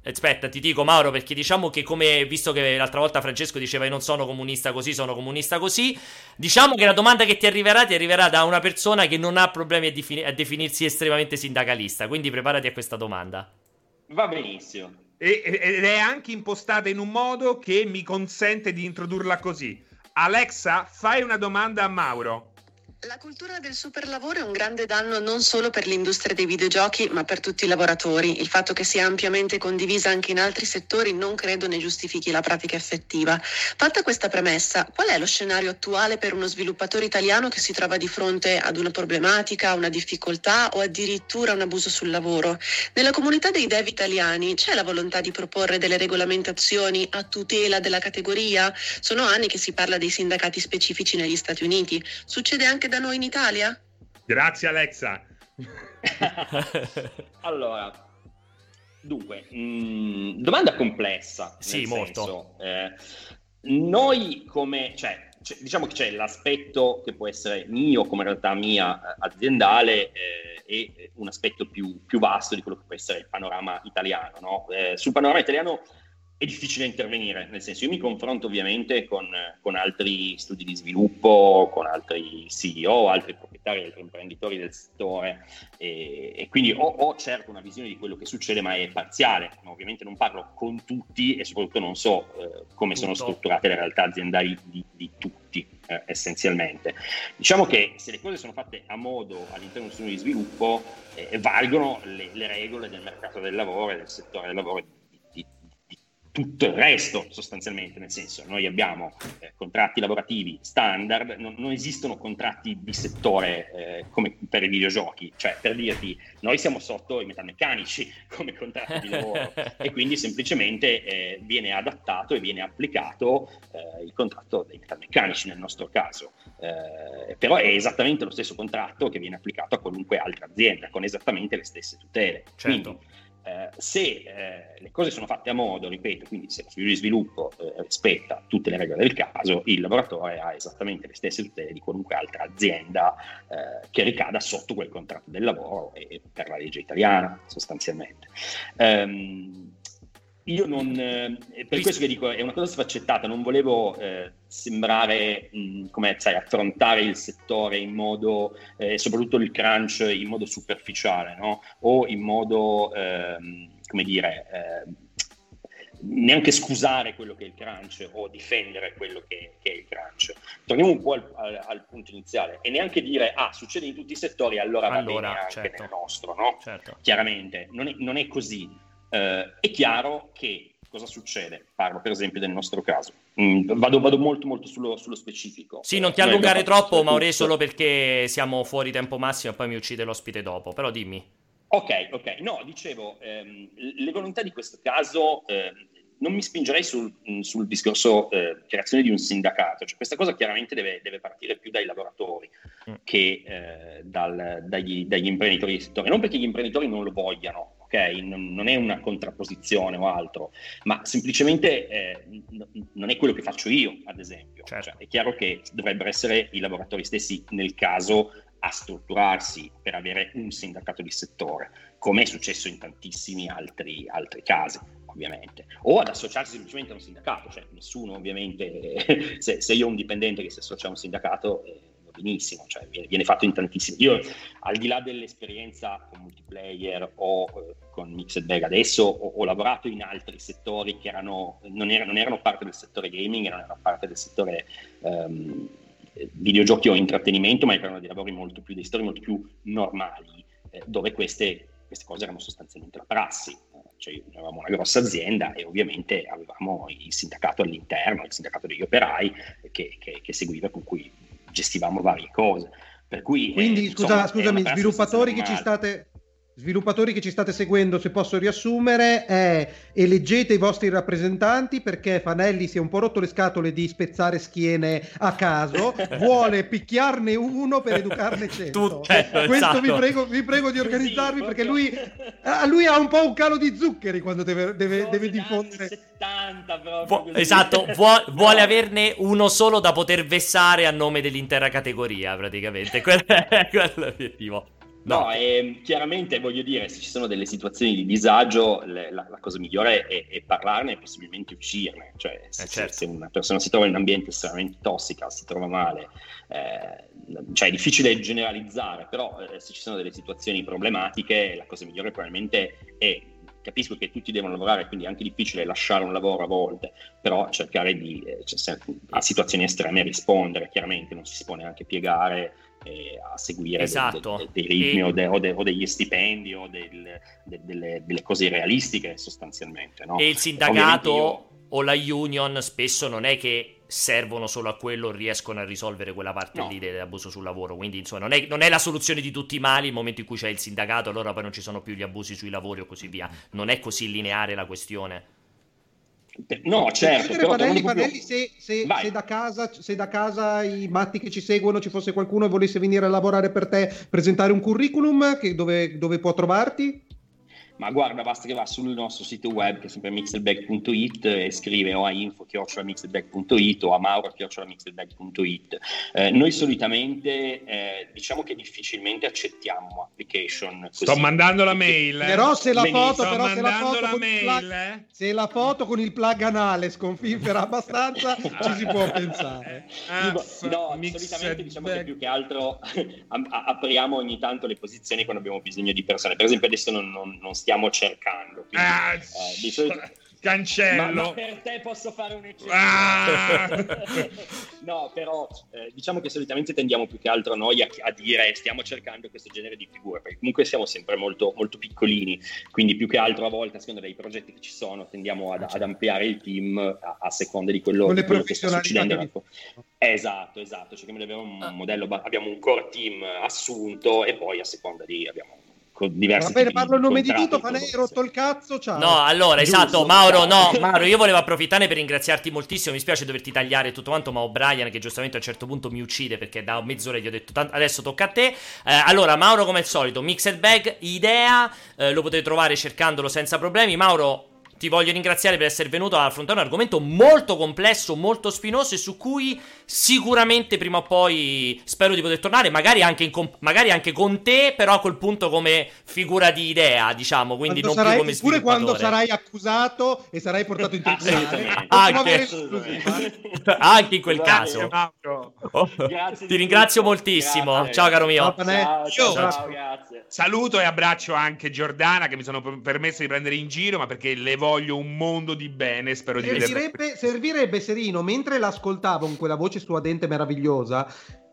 Aspetta, ti dico Mauro perché diciamo che come visto che l'altra volta Francesco diceva io non sono comunista così, sono comunista così, diciamo che la domanda che ti arriverà ti arriverà da una persona che non ha problemi a, defini- a definirsi estremamente sindacalista, quindi preparati a questa domanda. Va benissimo. E- ed è anche impostata in un modo che mi consente di introdurla così. Alexa, fai una domanda a Mauro. La cultura del superlavoro è un grande danno non solo per l'industria dei videogiochi, ma per tutti i lavoratori. Il fatto che sia ampiamente condivisa anche in altri settori non credo ne giustifichi la pratica effettiva. Fatta questa premessa, qual è lo scenario attuale per uno sviluppatore italiano che si trova di fronte ad una problematica, una difficoltà o addirittura un abuso sul lavoro? Nella comunità dei dev italiani c'è la volontà di proporre delle regolamentazioni a tutela della categoria? Sono anni che si parla dei sindacati specifici negli Stati Uniti. Succede anche da noi in Italia? Grazie Alexa. allora, dunque, mh, domanda complessa. Sì, nel molto. senso, eh, noi come, cioè, c'è- diciamo che c'è l'aspetto che può essere mio come realtà mia eh, aziendale eh, e un aspetto più, più vasto di quello che può essere il panorama italiano. no? Eh, sul panorama italiano è difficile intervenire, nel senso io mi confronto ovviamente con, con altri studi di sviluppo, con altri CEO, altri proprietari, altri imprenditori del settore e, e quindi ho, ho certo una visione di quello che succede ma è parziale, Ma ovviamente non parlo con tutti e soprattutto non so eh, come sono strutturate le realtà aziendali di, di tutti eh, essenzialmente. Diciamo che se le cose sono fatte a modo all'interno di un studio di sviluppo eh, valgono le, le regole del mercato del lavoro e del settore del lavoro tutto il resto sostanzialmente, nel senso noi abbiamo eh, contratti lavorativi standard, non, non esistono contratti di settore eh, come per i videogiochi, cioè per dirti noi siamo sotto i metalmeccanici come contratti di lavoro e quindi semplicemente eh, viene adattato e viene applicato eh, il contratto dei metalmeccanici nel nostro caso. Eh, però è esattamente lo stesso contratto che viene applicato a qualunque altra azienda con esattamente le stesse tutele. Certo. Quindi, eh, se eh, le cose sono fatte a modo, ripeto, quindi se lo studio di sviluppo eh, rispetta tutte le regole del caso, il lavoratore ha esattamente le stesse tutele di qualunque altra azienda eh, che ricada sotto quel contratto del lavoro e, per la legge italiana sostanzialmente. Ehm, io non, eh, per questo che dico, è una cosa sfaccettata, non volevo eh, sembrare, mh, come sai, affrontare il settore in modo, eh, soprattutto il crunch in modo superficiale, no? O in modo, ehm, come dire, ehm, neanche scusare quello che è il crunch o difendere quello che, che è il crunch. Torniamo un po' al, al- al punto iniziale e neanche dire, ah, succede in tutti i settori, allora va Allora, bene anche certo. nel nostro, no? certo. chiaramente non è, non è così. Eh, è chiaro che cosa succede? Parlo per esempio del nostro caso. Mm, vado, vado molto molto sullo, sullo specifico. Sì, non ti allungare troppo, Maure, solo perché siamo fuori tempo massimo e poi mi uccide l'ospite dopo. Però dimmi. Ok, ok. No, dicevo, ehm, le volontà di questo caso ehm, non mi spingerei sul, mh, sul discorso eh, creazione di un sindacato. Cioè, questa cosa chiaramente deve, deve partire più dai lavoratori Mm. che eh, dal- dagli, dagli imprenditori di settore. Non perché gli imprenditori non lo vogliano, ok? Non, non è una contrapposizione o altro, ma semplicemente eh, n- non è quello che faccio io, ad esempio. Certo. Cioè, è chiaro che dovrebbero essere i lavoratori stessi nel caso a strutturarsi per avere un sindacato di settore, come è successo in tantissimi altri, altri casi, ovviamente, o ad associarsi semplicemente a un sindacato, cioè nessuno ovviamente, se, se io ho un dipendente che si associa a un sindacato, eh, benissimo, cioè viene, viene fatto in tantissimi. Io al di là dell'esperienza con multiplayer o eh, con Mixed Bag adesso ho, ho lavorato in altri settori che erano, non, erano, non erano parte del settore gaming, non erano parte del settore ehm, videogiochi o intrattenimento, ma erano dei lavori molto più, dei settori molto più normali, eh, dove queste, queste cose erano sostanzialmente la prassi. Cioè, avevamo una grossa azienda e ovviamente avevamo il sindacato all'interno, il sindacato degli operai che, che, che seguiva, con cui gestivamo varie cose. Per cui, Quindi, eh, scusa, insomma, scusami, sviluppatori che ci state sviluppatori che ci state seguendo, se posso riassumere, è eleggete i vostri rappresentanti perché Fanelli si è un po' rotto le scatole di spezzare schiene a caso, vuole picchiarne uno per educarne cento. Tutte, Questo esatto. vi, prego, vi prego di organizzarvi Sì, perché lui, lui ha un po' un calo di zuccheri quando deve, deve- deve diffondere. 70 proprio così. esatto, vuo- vuole averne uno solo da poter vessare a nome dell'intera categoria, praticamente. Quello è l'obiettivo. No, ehm, chiaramente voglio dire, se ci sono delle situazioni di disagio, le- la, la cosa migliore è, è parlarne e possibilmente uscirne. Cioè, se, Eh, certo. se una persona si trova in un ambiente estremamente tossico, si trova male, eh, cioè è difficile generalizzare, però eh, se ci sono delle situazioni problematiche, la cosa migliore probabilmente è capisco che tutti devono lavorare, quindi è anche difficile lasciare un lavoro a volte, però cercare di, eh, cioè, a situazioni estreme rispondere, chiaramente non si si può neanche piegare eh, a seguire de- Esatto. de- dei ritmi E- o, de- o de- o degli stipendi o del- de- delle, delle cose realistiche sostanzialmente. No? E il sindacato Ovviamente o la union spesso non è che servono solo a quello, riescono a risolvere quella parte No. lì dell'abuso sul lavoro. Quindi, insomma, non è, non è la soluzione di tutti i mali il momento in cui c'è il sindacato, allora poi non ci sono più gli abusi sui lavori o così via. Non è così lineare la questione. No, Posso certo, però proprio- Fanelli, se, se- se da casa, se da casa i matti che ci seguono ci fosse qualcuno e volesse venire a lavorare per te, presentare un curriculum, che- dove, dove può trovarti? Ma guarda, basta che va sul nostro sito web che è sempre mixelbag.it e scrive o a info mixelbag.it o a mauro mixelbag.it. Eh, noi solitamente eh, diciamo che difficilmente accettiamo application così. Sto mandando la mail. eh. Però se la Benissimo. foto, però se la foto la con il mail. plug, eh. se la foto con il plug anale sconfiffera abbastanza, ci si può pensare. Sì, no, solitamente diciamo che più che altro apriamo ogni tanto le posizioni quando abbiamo bisogno di persone. Per esempio adesso non, non- non stiamo cercando. quindi, Ah, eh, di solito- Ma, Cancello. ma per te posso fare un'eccezione. Ah! no, però eh, diciamo che solitamente tendiamo più che altro noi a, a dire stiamo cercando questo genere di figure, perché comunque siamo sempre molto, molto piccolini, quindi più che altro a volte, a seconda dei progetti che ci sono, tendiamo ad, ad ampliare il team a, a seconda di quello, Con le di quello che sta succedendo. che Esatto, esatto, cerchiamo di avere un Ah. modello, abbiamo un core team assunto e poi a seconda di abbiamo diversi Va bene, parlo il nome di Tito, Fanelli, hai rotto il cazzo, ciao. No, allora, Giusto, esatto, Mauro, no, esatto. Mauro, io volevo approfittarne per ringraziarti moltissimo, mi spiace doverti tagliare tutto quanto, ma O'Brien che giustamente a un certo punto mi uccide perché da mezz'ora gli ho detto "Tant- adesso tocca a te. Eh, allora, Mauro come al solito, Mixed Bag, idea, eh, lo potete trovare cercandolo senza problemi. Mauro, ti voglio ringraziare per essere venuto ad affrontare un argomento molto complesso, molto spinoso e su cui sicuramente prima o poi spero di poter tornare, magari anche, in comp- magari anche con te, però a quel punto come figura di idea, diciamo, quindi Quando non più sarai- come pure quando sviluppatore. sarai accusato e sarai portato in tribunale. Assolutamente. Possiamo Anche. l'esclusiva. Anche in quel Vai, caso. Grazie Ti ringrazio tutto. moltissimo. Grazie. Ciao caro mio. Ciao. Ciao, ciao. Saluto e abbraccio anche Giordana che mi sono per- permesso di prendere in giro, ma perché le voglio un mondo di bene. Spero di vederla. Servirebbe, servirebbe, Serino, mentre l'ascoltavo con quella voce suadente meravigliosa,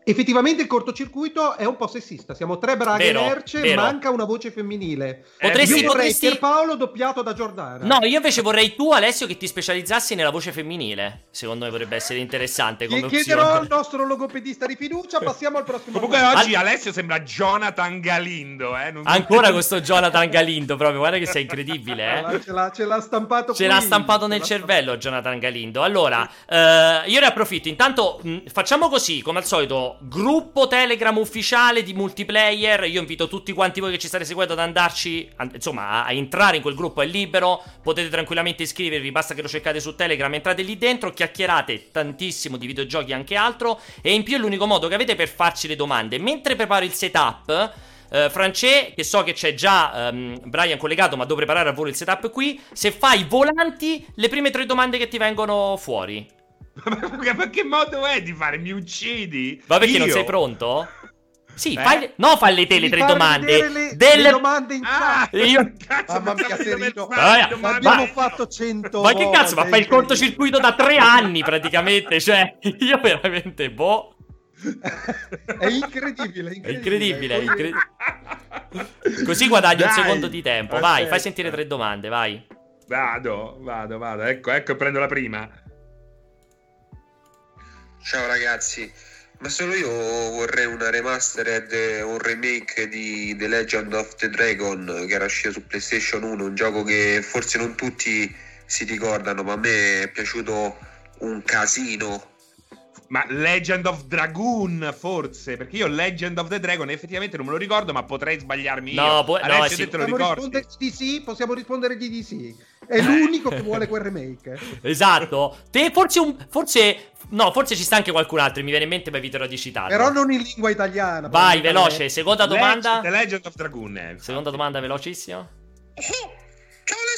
effettivamente il cortocircuito è un po' sessista. Siamo tre braghe Vero, lerce, vero. manca una voce femminile. Potresti- Io vorrei potresti- Pierpaolo doppiato da Giordana. No, io invece vorrei tu, Alessio, che ti specializzassi nella voce femminile. Secondo me potrebbe essere interessante come Gli chiederò al nostro logopedista di fiducia. Passiamo al prossimo. Comunque argomento. oggi Alessio sembra Jonathan Galindo. Eh? Non- Ancora questo Jonathan Galindo, proprio. Guarda che sei incredibile, eh. Ce l'ha, ce l'ha stampato Ce qui. l'ha stampato nel Ce l'ha cervello Jonathan Galindo. Allora, eh, io ne approfitto. Intanto mh, facciamo così, come al solito, gruppo Telegram ufficiale di multiplayer. Io invito tutti quanti voi che ci state seguendo ad andarci, an- insomma, a, a entrare in quel gruppo, è libero. Potete tranquillamente iscrivervi, basta che lo cercate su Telegram, entrate lì dentro, chiacchierate tantissimo di videogiochi e anche altro. E in più è l'unico modo che avete per farci le domande. Mentre preparo il setup... Uh, France, che so che c'è già ehm, Brian collegato, ma devo preparare a volo il setup qui. Se fai volanti, le prime tre domande che ti vengono fuori. Ma, ma che modo è di fare? Mi uccidi? Va perché non sei pronto? Sì, Eh? fai le- no, te le Devi tre domande. Le, Delle- le domande in Ah. Io- cazzo, Mamma mia, Serino. fare. L'abbiamo vai. fatto cento Ma che cazzo, ma fai il incredibile. cortocircuito da tre anni praticamente. Cioè, io veramente, boh. è incredibile, È incredibile, è Poi- incredibile. Così guadagni un Dai. secondo di tempo. Vai, Aspetta. fai sentire tre domande, vai. Vado, vado, vado. Ecco, ecco, prendo la prima. Ciao ragazzi, Ma solo io vorrei una remastered, un remake di The Legend of the Dragon che era uscito su PlayStation 1, un gioco che forse non tutti si ricordano, ma a me è piaciuto un casino. Ma Legend of Dragoon, forse? Perché io Legend of the Dragon effettivamente non me lo ricordo, ma potrei sbagliarmi io. No, può- no, Alessio, sì. te lo Possiamo ricordi? rispondere di sì? Possiamo rispondere di sì. È l'unico che vuole quel remake. Esatto. Te forse un. Forse. No, forse ci sta anche qualcun altro. Mi viene in mente, ma eviterò di citarlo. Però non in lingua italiana. Vai, veloce. Seconda domanda. Leg- The Legend of Dragoon. eh. Seconda domanda, velocissimo.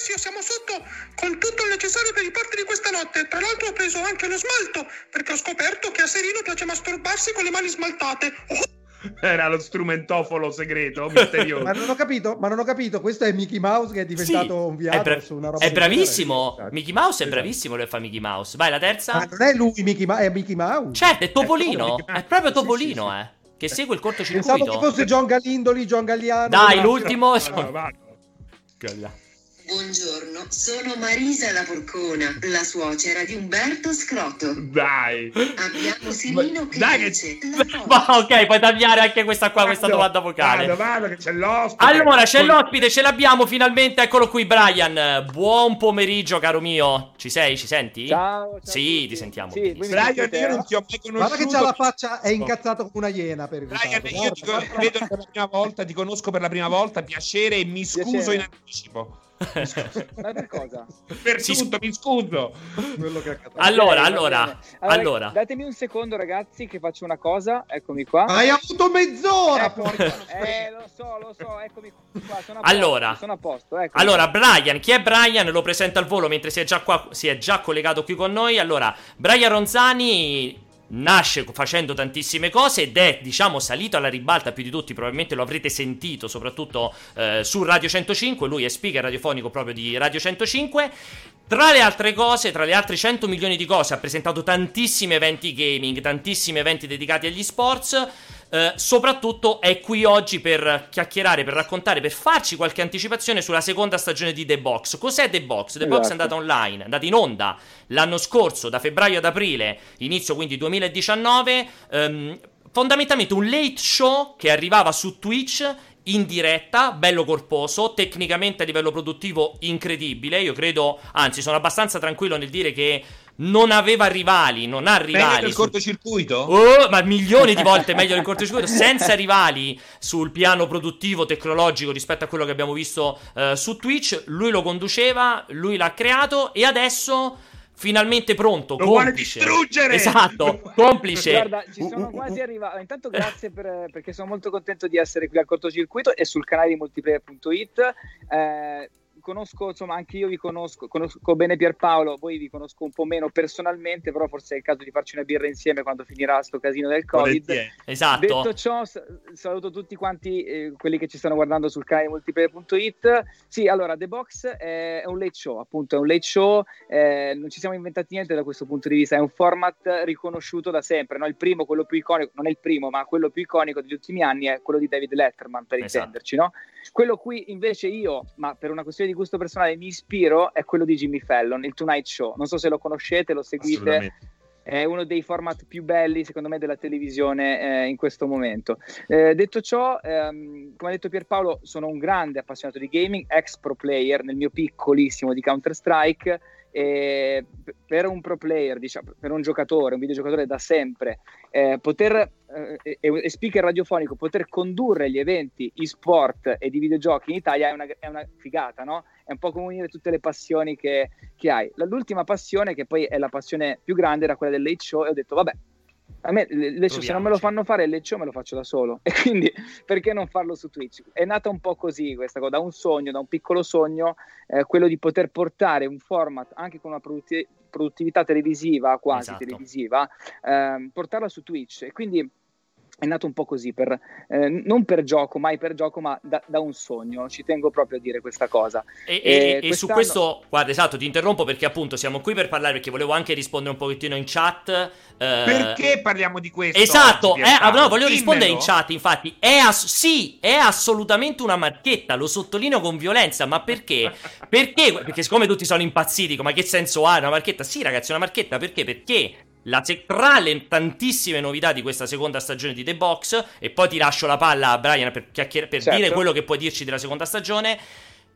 Alessio, siamo sotto con tutto il necessario per i party di questa notte. Tra l'altro ho preso anche lo smalto, perché ho scoperto che a Serino piace masturbarsi con le mani smaltate. Oh, Era lo strumentofolo segreto, misterioso. Ma non ho capito, ma non ho capito, questo è Mickey Mouse che è diventato Sì, un viaggio è, bra- su una roba è bravissimo. Esatto. Mickey Mouse è Esatto. bravissimo. Lui fa Mickey Mouse. Vai, la terza. Ma non è lui Mickey Mouse, è Mickey Mouse. Certo, è Topolino. Mouse. È proprio Sì, sì, Topolino, sì. eh. Che segue il Pensavo che cortocircuito. fosse John Galindoli, John Galliano. Dai, No. l'ultimo. No, vado. Buongiorno, sono Marisa la Porcona, la suocera di Umberto Scroto. Dai. Abbiamo Sirino che Dai, che- dice Ma ok, puoi tagliare anche questa qua, questa domanda vocale. Vado, vado, che c'è l'ospite. Allora, c'è l'ospite, ce l'abbiamo finalmente, eccolo qui Brian. Buon pomeriggio, caro mio. Ci sei? Ci senti? Ciao, ciao Sì, tutti. ti sentiamo. Sì, Brian, io non eh? ti ho mai conosciuto. Guarda che c'ha la faccia, è incazzato come una iena per il Brian, io ti vedo per la prima volta, ti conosco per la prima volta, piacere e mi scuso Piacere. in anticipo. Ma per cosa? Per tutto, mi scuso. Allora, allora, allora. Datemi un secondo, ragazzi, che faccio una cosa. Eccomi qua. Hai avuto mezz'ora, Ecco. porca. Eh, lo so, lo so, eccomi qua. Sono a posto, Allora. sono a posto. eccomi. Allora, Brian, chi è Brian? Lo presento al volo mentre si è già qua, si è già collegato qui con noi. Allora, Brian Ronzani nasce facendo tantissime cose ed è, diciamo, salito alla ribalta più di tutti, probabilmente lo avrete sentito, soprattutto eh, su Radio 105, lui è speaker radiofonico proprio di Radio 105. Tra le altre cose, tra le altre 100 milioni di cose, ha presentato tantissimi eventi gaming, tantissimi eventi dedicati agli sports. Eh, soprattutto è qui oggi per chiacchierare, per raccontare, per farci qualche anticipazione sulla seconda stagione di The Box. Cos'è The Box? The Box è Esatto. andata online, è andata in onda l'anno scorso, da febbraio ad aprile, inizio quindi 2019. ehm, fondamentalmente un late show che arrivava su Twitch in diretta, bello corposo, tecnicamente a livello produttivo incredibile. Io credo, anzi, sono abbastanza tranquillo nel dire che non aveva rivali, non ha Meglio rivali. del sul- cortocircuito? Oh, ma milioni di volte meglio del cortocircuito, senza rivali sul piano produttivo, tecnologico rispetto a quello che abbiamo visto eh, su Twitch. Lui lo conduceva, lui l'ha creato e adesso finalmente pronto, Lo vuole complice. distruggere! Esatto, complice. Guarda, ci sono quasi arrivato. Intanto grazie per- perché sono molto contento di essere qui al cortocircuito e sul canale di multiplayer.it. Eh, conosco, insomma, anche io vi conosco, conosco bene Pierpaolo, voi vi conosco un po' meno personalmente, però forse è il caso di farci una birra insieme quando finirà sto casino del Covid. Volentieri. Esatto. Detto ciò, saluto tutti quanti eh, quelli che ci stanno guardando sul canale multiplayer.it. Sì, allora, The Box è, è un late show, appunto, è un late show, eh, non ci siamo inventati niente da questo punto di vista, è un format riconosciuto da sempre, no? Il primo, quello più iconico, non è il primo, ma quello più iconico degli ultimi anni è quello di David Letterman, per Esatto. intenderci, no? Quello qui invece io, ma per una questione di gusto personale, mi ispiro, è quello di Jimmy Fallon, il Tonight Show. Non so se lo conoscete, lo seguite è uno dei format più belli secondo me della televisione eh, in questo momento. Eh, detto ciò, ehm, come ha detto Pierpaolo, sono un grande appassionato di gaming, ex pro player nel mio piccolissimo di Counter E p- per un pro player, diciamo, per un giocatore, un videogiocatore da sempre, eh, poter eh, e, speaker radiofonico, poter condurre gli eventi e-sport e di videogiochi in Italia è una, è una figata, no? È un po' come unire tutte le passioni che, che hai. L'ultima passione, che poi è la passione più grande, era quella del late show, e ho detto, vabbè, a me late show, se non me lo fanno fare late show me lo faccio da solo e quindi perché non farlo su Twitch? È nata un po' così questa cosa, da un sogno, da un piccolo sogno, eh, quello di poter portare un format anche con una produtti- produttività televisiva, quasi Esatto. televisiva, ehm, portarla su Twitch e quindi è nato un po' così, per, eh, non per gioco, mai per gioco, ma da, da un sogno. Ci tengo proprio a dire questa cosa. E, Eh, e- e su questo, guarda, esatto, ti interrompo perché appunto siamo qui per parlare perché volevo anche rispondere un pochettino in chat. eh, Perché parliamo di questo? Esatto, oggi, eh, ah, no, voglio Dimmelo. rispondere in chat, infatti, è ass- sì, è assolutamente una marchetta, lo sottolineo con violenza, ma perché? Perché? Perché siccome tutti sono impazziti, ma che senso ha una marchetta? Sì ragazzi, è una marchetta, perché? Perché la le tantissime novità di questa seconda stagione di The Box, e poi ti lascio la palla a Brian per, chiacchier- per Certo. dire quello che puoi dirci della seconda stagione,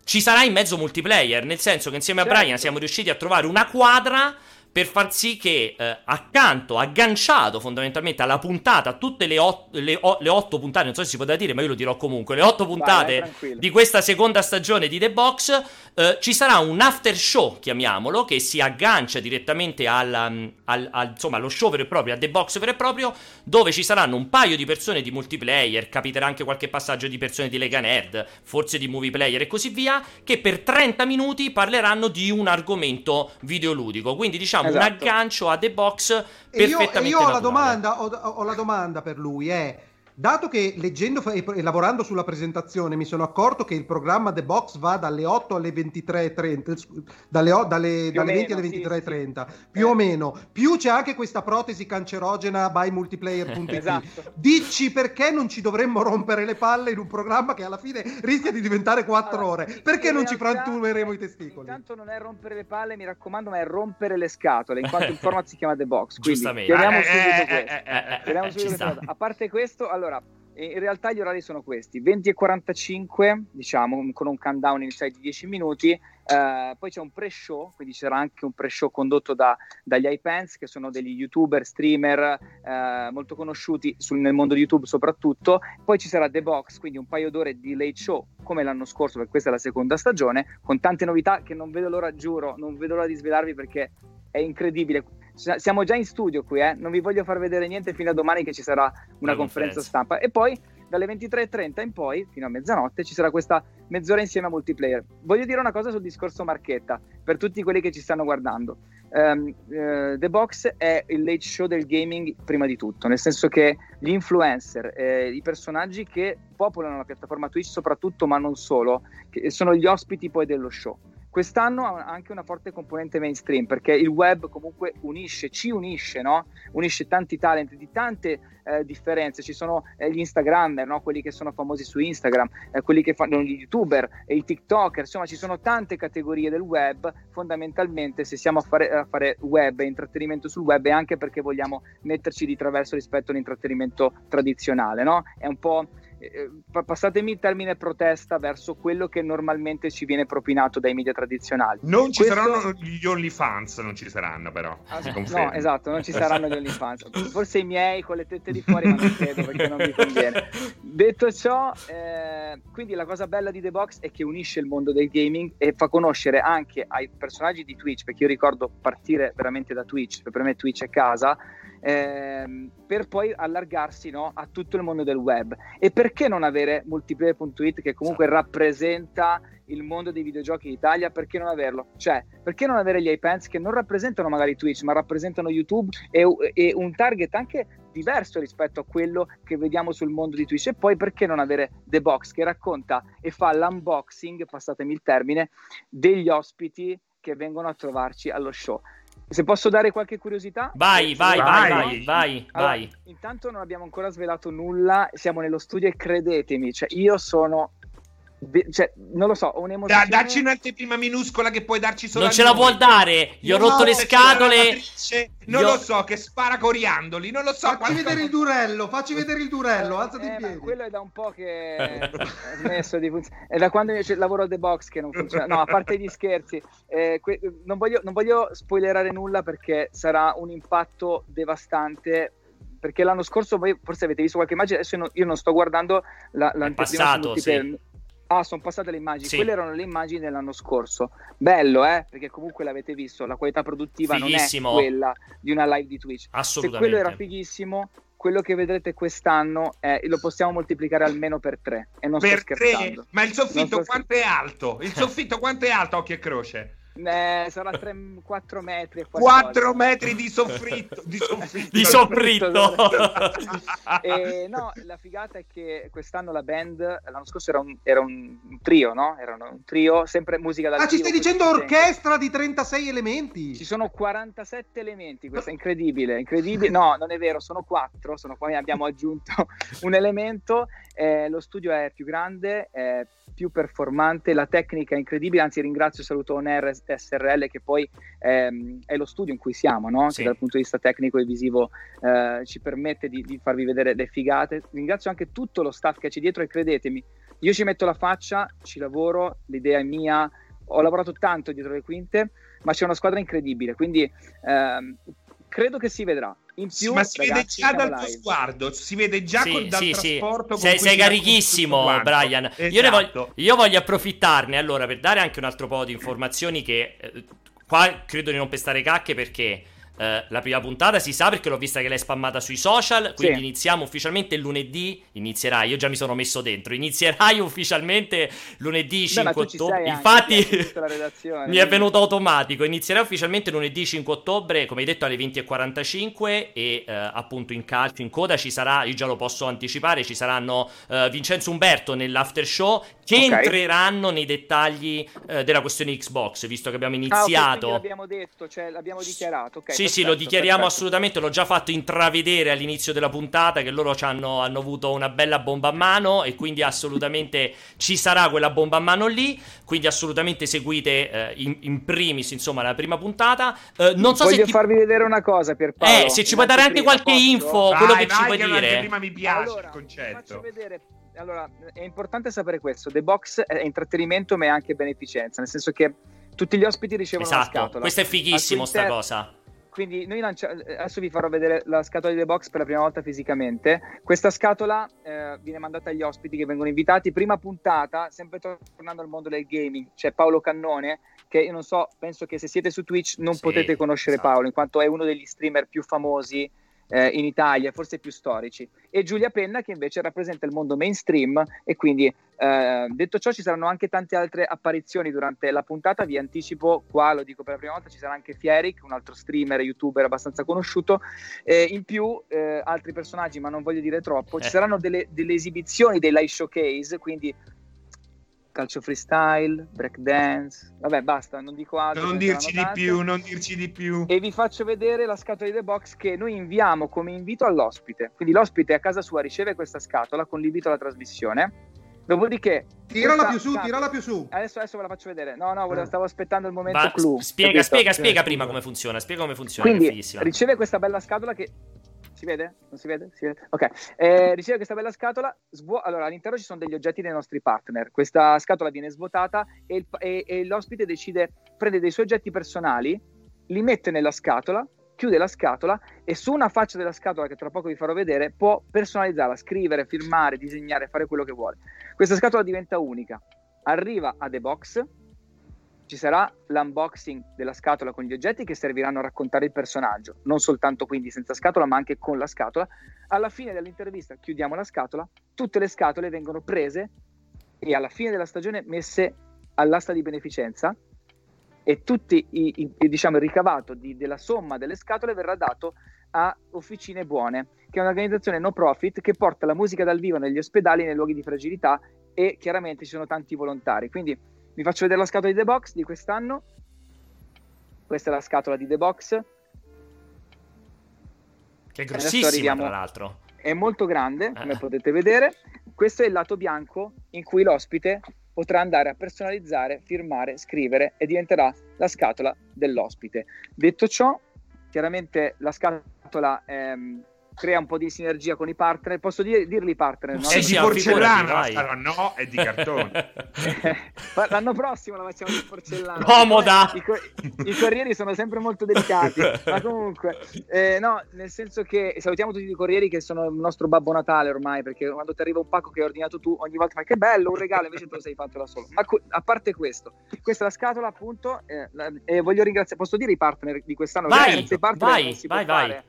ci sarà in mezzo multiplayer, nel senso che insieme Certo. a Brian siamo riusciti a trovare una quadra per far sì che eh, accanto, agganciato fondamentalmente alla puntata, tutte le, ot- le, o- le otto puntate, non so se si poteva dire, ma io lo dirò comunque, le otto puntate vai, di questa seconda stagione di The Box, eh, ci sarà un after show, chiamiamolo, che si aggancia direttamente alla- al, al- insomma, allo show vero e proprio, a The Box vero e proprio, dove ci saranno un paio di persone di multiplayer, capiterà anche qualche passaggio di persone di Lega Nerd, forse di movie player e così via, che per 30 minuti parleranno di un argomento videoludico. Quindi diciamo un Esatto. aggancio a The Box E io, e perfettamente io ho, la domanda, ho, ho la domanda per lui, è, dato che leggendo e, e lavorando sulla presentazione mi sono accorto che il programma The Box va dalle 8 alle 23.30, scu- dalle, o- dalle- dalle 20 alle meno, sì, 23.30, più o meno, più c'è anche questa protesi cancerogena by multiplayer.it. Esatto. Dici perché non ci dovremmo rompere le palle in un programma che alla fine rischia di diventare 4 Allora, ore? Perché non ci frantumeremo i eh, testicoli? Intanto non è rompere le palle, mi raccomando, ma è rompere le scatole, in quanto il format si chiama The Box. Quindi Giustamente. chiariamo Eh, subito eh, questo. eh, eh, eh, Chiariamo eh, subito cosa. A parte questo, allora, eh, in realtà gli orari sono questi: 20 e 45, diciamo, con un countdown iniziale di 10 minuti. eh, poi c'è un pre-show, quindi c'era anche un pre-show condotto da- dagli iPens, che sono degli youtuber, streamer eh, molto conosciuti sul- nel mondo di YouTube soprattutto. Poi ci sarà The Box, quindi un paio d'ore di late show, come l'anno scorso, perché questa è la seconda stagione, con tante novità che non vedo l'ora, giuro, non vedo l'ora di svelarvi perché è incredibile. Siamo già in studio qui, eh? non vi voglio far vedere niente fino a domani che ci sarà una, Una conferenza conferenza. stampa. E poi dalle 23.30 in poi, fino a mezzanotte, ci sarà questa mezz'ora insieme a multiplayer. Voglio dire una cosa sul discorso marchetta, per tutti quelli che ci stanno guardando. Ehm, eh, The Box è il late show del gaming prima di tutto, nel senso che gli influencer, eh, i personaggi che popolano la piattaforma Twitch soprattutto, ma non solo, sono gli ospiti poi dello show. Quest'anno ha anche una forte componente mainstream perché il web comunque unisce, ci unisce, no? Unisce tanti talent di tante eh, differenze. Ci sono eh, gli Instagrammer, no? quelli che sono famosi su Instagram, eh, quelli che fanno gli YouTuber, e i TikToker, insomma, ci sono tante categorie del web. Fondamentalmente, se siamo a fare, a fare web e intrattenimento sul web, è anche perché vogliamo metterci di traverso rispetto all'intrattenimento tradizionale, no? È un po'. Eh, pa- passatemi il termine protesta verso quello che normalmente ci viene propinato dai media tradizionali. Non ci Questo- saranno gli OnlyFans, non ci saranno però. Ah, no, esatto, non ci saranno gli OnlyFans. Forse i miei con le tette di fuori, ma non credo perché non mi conviene. Detto ciò, eh, quindi la cosa bella di The Box è che unisce il mondo del gaming e fa conoscere anche ai personaggi di Twitch, perché io ricordo partire veramente da Twitch, per me Twitch è casa, ehm, per poi allargarsi no, a tutto il mondo del web. E perché non avere multiplayer.it che comunque rappresenta il mondo dei videogiochi in Italia? Perché non averlo? Cioè, perché non avere gli iPads che non rappresentano magari Twitch, ma rappresentano YouTube e, e un target anche diverso rispetto a quello che vediamo sul mondo di Twitch? E poi perché non avere The Box che racconta e fa l'unboxing, passatemi il termine, degli ospiti che vengono a trovarci allo show? Se posso dare qualche curiosità? Vai, vai, Vai. vai, vai, allora, vai. Intanto non abbiamo ancora svelato nulla, siamo nello studio e credetemi, cioè io sono... Cioè, non lo so, ho Da, un'emozione... dacci un'anteprima minuscola che puoi darci solo Non ce la vuol dare, gli ho No, rotto le scatole. Non Io- lo so, che spara coriandoli, non lo so. Facci qualcosa- vedere il durello, facci vedere il durello, alzati in Eh, ma piedi. quello è da un po' che ho smesso di funzionare. È da quando c- lavoro a The Box che non funziona. No, a parte gli scherzi, eh, que- non, voglio, non voglio spoilerare nulla perché sarà un impatto devastante. Perché l'anno scorso, voi forse avete visto qualche immagine, adesso io non, sto guardando la, l'anteprima su passato, multiplayer. Ah, sono passate le immagini. Sì. Quelle erano le immagini dell'anno scorso. Bello, eh? Perché comunque l'avete visto, la qualità produttiva Fighissimo. non è quella di una live di Twitch. Se Assolutamente. quello era fighissimo, quello che vedrete quest'anno è- lo possiamo moltiplicare almeno per tre. E non Per sto tre, scherzando. ma il soffitto quanto è alto? Il soffitto quanto è alto, occhio e croce? Eh, sarà 4 metri e qualcosa. 4 metri di soffritto. Di soffitto. Di soffritto. E, no, la figata è che quest'anno la band, l'anno scorso era un, era un trio, no? Erano un trio, sempre musica dal Ah, ci stai dicendo orchestra di 36 elementi? Ci sono 47 elementi, questo è incredibile, incredibile. No, non è vero, sono 4, sono qua, abbiamo aggiunto un elemento Eh, lo studio è più grande, è più performante, la tecnica è incredibile, anzi ringrazio e saluto Oner SRL che poi ehm, è lo studio in cui siamo, no? Sì. che dal punto di vista tecnico e visivo eh, ci permette di, di farvi vedere le figate. Ringrazio anche tutto lo staff che c'è dietro e credetemi, io ci metto la faccia, ci lavoro, l'idea è mia, ho lavorato tanto dietro le quinte, ma c'è una squadra incredibile, quindi ehm, credo che si vedrà. In più, Sì, ma si vede già dal tuo live. sguardo, si vede già Sì, col, dal sì, sì. trasporto. con Sei, sei carichissimo. Brian. Io, ne Esatto. voglio, io voglio approfittarne allora per dare anche un altro po' di informazioni che eh, qua credo di non pestare cacche perché eh, la prima puntata si sa perché l'ho vista che l'hai spammata sui social, quindi Sì. iniziamo ufficialmente lunedì, inizierai, io già mi sono messo dentro, inizierai ufficialmente lunedì Beh, 5 ma tu ci ottobre. Infatti mi è venuto automatico, inizierà ufficialmente lunedì 5 ottobre, come hai detto alle 20.45 e eh, appunto in calcio, in coda ci sarà, io già lo posso anticipare, ci saranno eh, Vincenzo Umberto nell'after show che Ok. entreranno nei dettagli eh, della questione Xbox, visto che abbiamo Ah, ok, quindi iniziato. l'abbiamo detto, cioè l'abbiamo dichiarato. ok, sì, sì, lo perfetto, dichiariamo perfetto. assolutamente. L'ho già fatto intravedere all'inizio della puntata che loro ci hanno, hanno avuto una bella bomba a mano e quindi assolutamente ci sarà quella bomba a mano lì. Quindi assolutamente seguite eh, in, in primis, insomma, la prima puntata. Eh, non so Voglio se ti... farvi vedere una cosa, Pierpaolo. Eh, se ci puoi dare anche qualche info, Vai, quello che vai, ci puoi che dire. prima mi piace Allora, il concetto. faccio vedere. Allora, è importante sapere questo. The Box è intrattenimento, ma è anche beneficenza, nel senso che tutti gli ospiti ricevono una Esatto, scatola. questo è fighissimo, sta inter- cosa. Quindi noi lancia- adesso vi farò vedere la scatola di The Box per la prima volta fisicamente. Questa scatola eh, viene mandata agli ospiti che vengono invitati. Prima puntata, sempre tornando al mondo del gaming, c'è Paolo Cannone, che io non so, penso che se siete su Twitch non Sì, potete conoscere esatto. Paolo, in quanto è uno degli streamer più famosi eh, in Italia, forse più storici. E Giulia Penna che invece rappresenta il mondo mainstream e quindi eh, detto ciò ci saranno anche tante altre apparizioni durante la puntata, vi anticipo qua, lo dico per la prima volta, ci sarà anche Fieric, un altro streamer, youtuber abbastanza conosciuto, Eh, in più eh, altri personaggi ma non voglio dire troppo, ci Eh. saranno delle, delle esibizioni, dei live showcase, quindi calcio freestyle, breakdance, vabbè basta, non dico altro. Non dirci di più, non dirci di più. E vi faccio vedere la scatola di The Box che noi inviamo come invito all'ospite. Quindi l'ospite a casa sua riceve questa scatola con l'invito alla trasmissione. Dopodiché. Tirala più su, scatola- tirala più su. Adesso, adesso ve la faccio vedere. No, no, volevo- Ah. stavo aspettando il momento Ma clou. spiega, capito? spiega, Eh, spiega prima come funziona. Spiega come funziona. Quindi riceve questa bella scatola che. Si vede? Non si vede? Si vede? Ok. Eh, riceve questa bella scatola. svuo- allora, all'interno ci sono degli oggetti dei nostri partner. Questa scatola viene svuotata e, il- e- e l'ospite decide, prende dei suoi oggetti personali, li mette nella scatola, chiude la scatola e su una faccia della scatola, che tra poco vi farò vedere, può personalizzarla, scrivere, firmare, disegnare, fare quello che vuole. Questa scatola diventa unica. Arriva a The Box, ci sarà l'unboxing della scatola con gli oggetti che serviranno a raccontare il personaggio, non soltanto quindi senza scatola, ma anche con la scatola. Alla fine dell'intervista chiudiamo la scatola, tutte le scatole vengono prese e alla fine della stagione messe all'asta di beneficenza e tutti i, i- diciamo, il ricavato di- della somma delle scatole verrà dato a Officine Buone, che è un'organizzazione no profit che porta la musica dal vivo negli ospedali e nei luoghi di fragilità e chiaramente ci sono tanti volontari. Quindi vi faccio vedere la scatola di The Box di quest'anno. Questa è la scatola di The Box. Che è grossissima, tra l'altro. È molto grande, come Eh. potete vedere. Questo è il lato bianco in cui l'ospite potrà andare a personalizzare, firmare, scrivere e diventerà la scatola dell'ospite. Detto ciò, chiaramente la scatola ehm, crea un po' di sinergia con i partner. Posso dire, dirli partner? No? Sì, è sì, di porcellana, figurati, no, è di cartone. Ma L'anno prossimo la facciamo di porcellana. Comoda! I, co- i corrieri sono sempre molto delicati. Ma comunque, eh, no, nel senso che salutiamo tutti i corrieri che sono il nostro babbo Natale ormai. Perché quando ti arriva un pacco che hai ordinato tu, ogni volta fai che bello, un regalo, invece te lo sei fatto da solo. Ma co- a parte questo, questa è la scatola, appunto. eh, la- e voglio ringraziare, posso dire i partner di quest'anno? Vai, vai, vai, vai.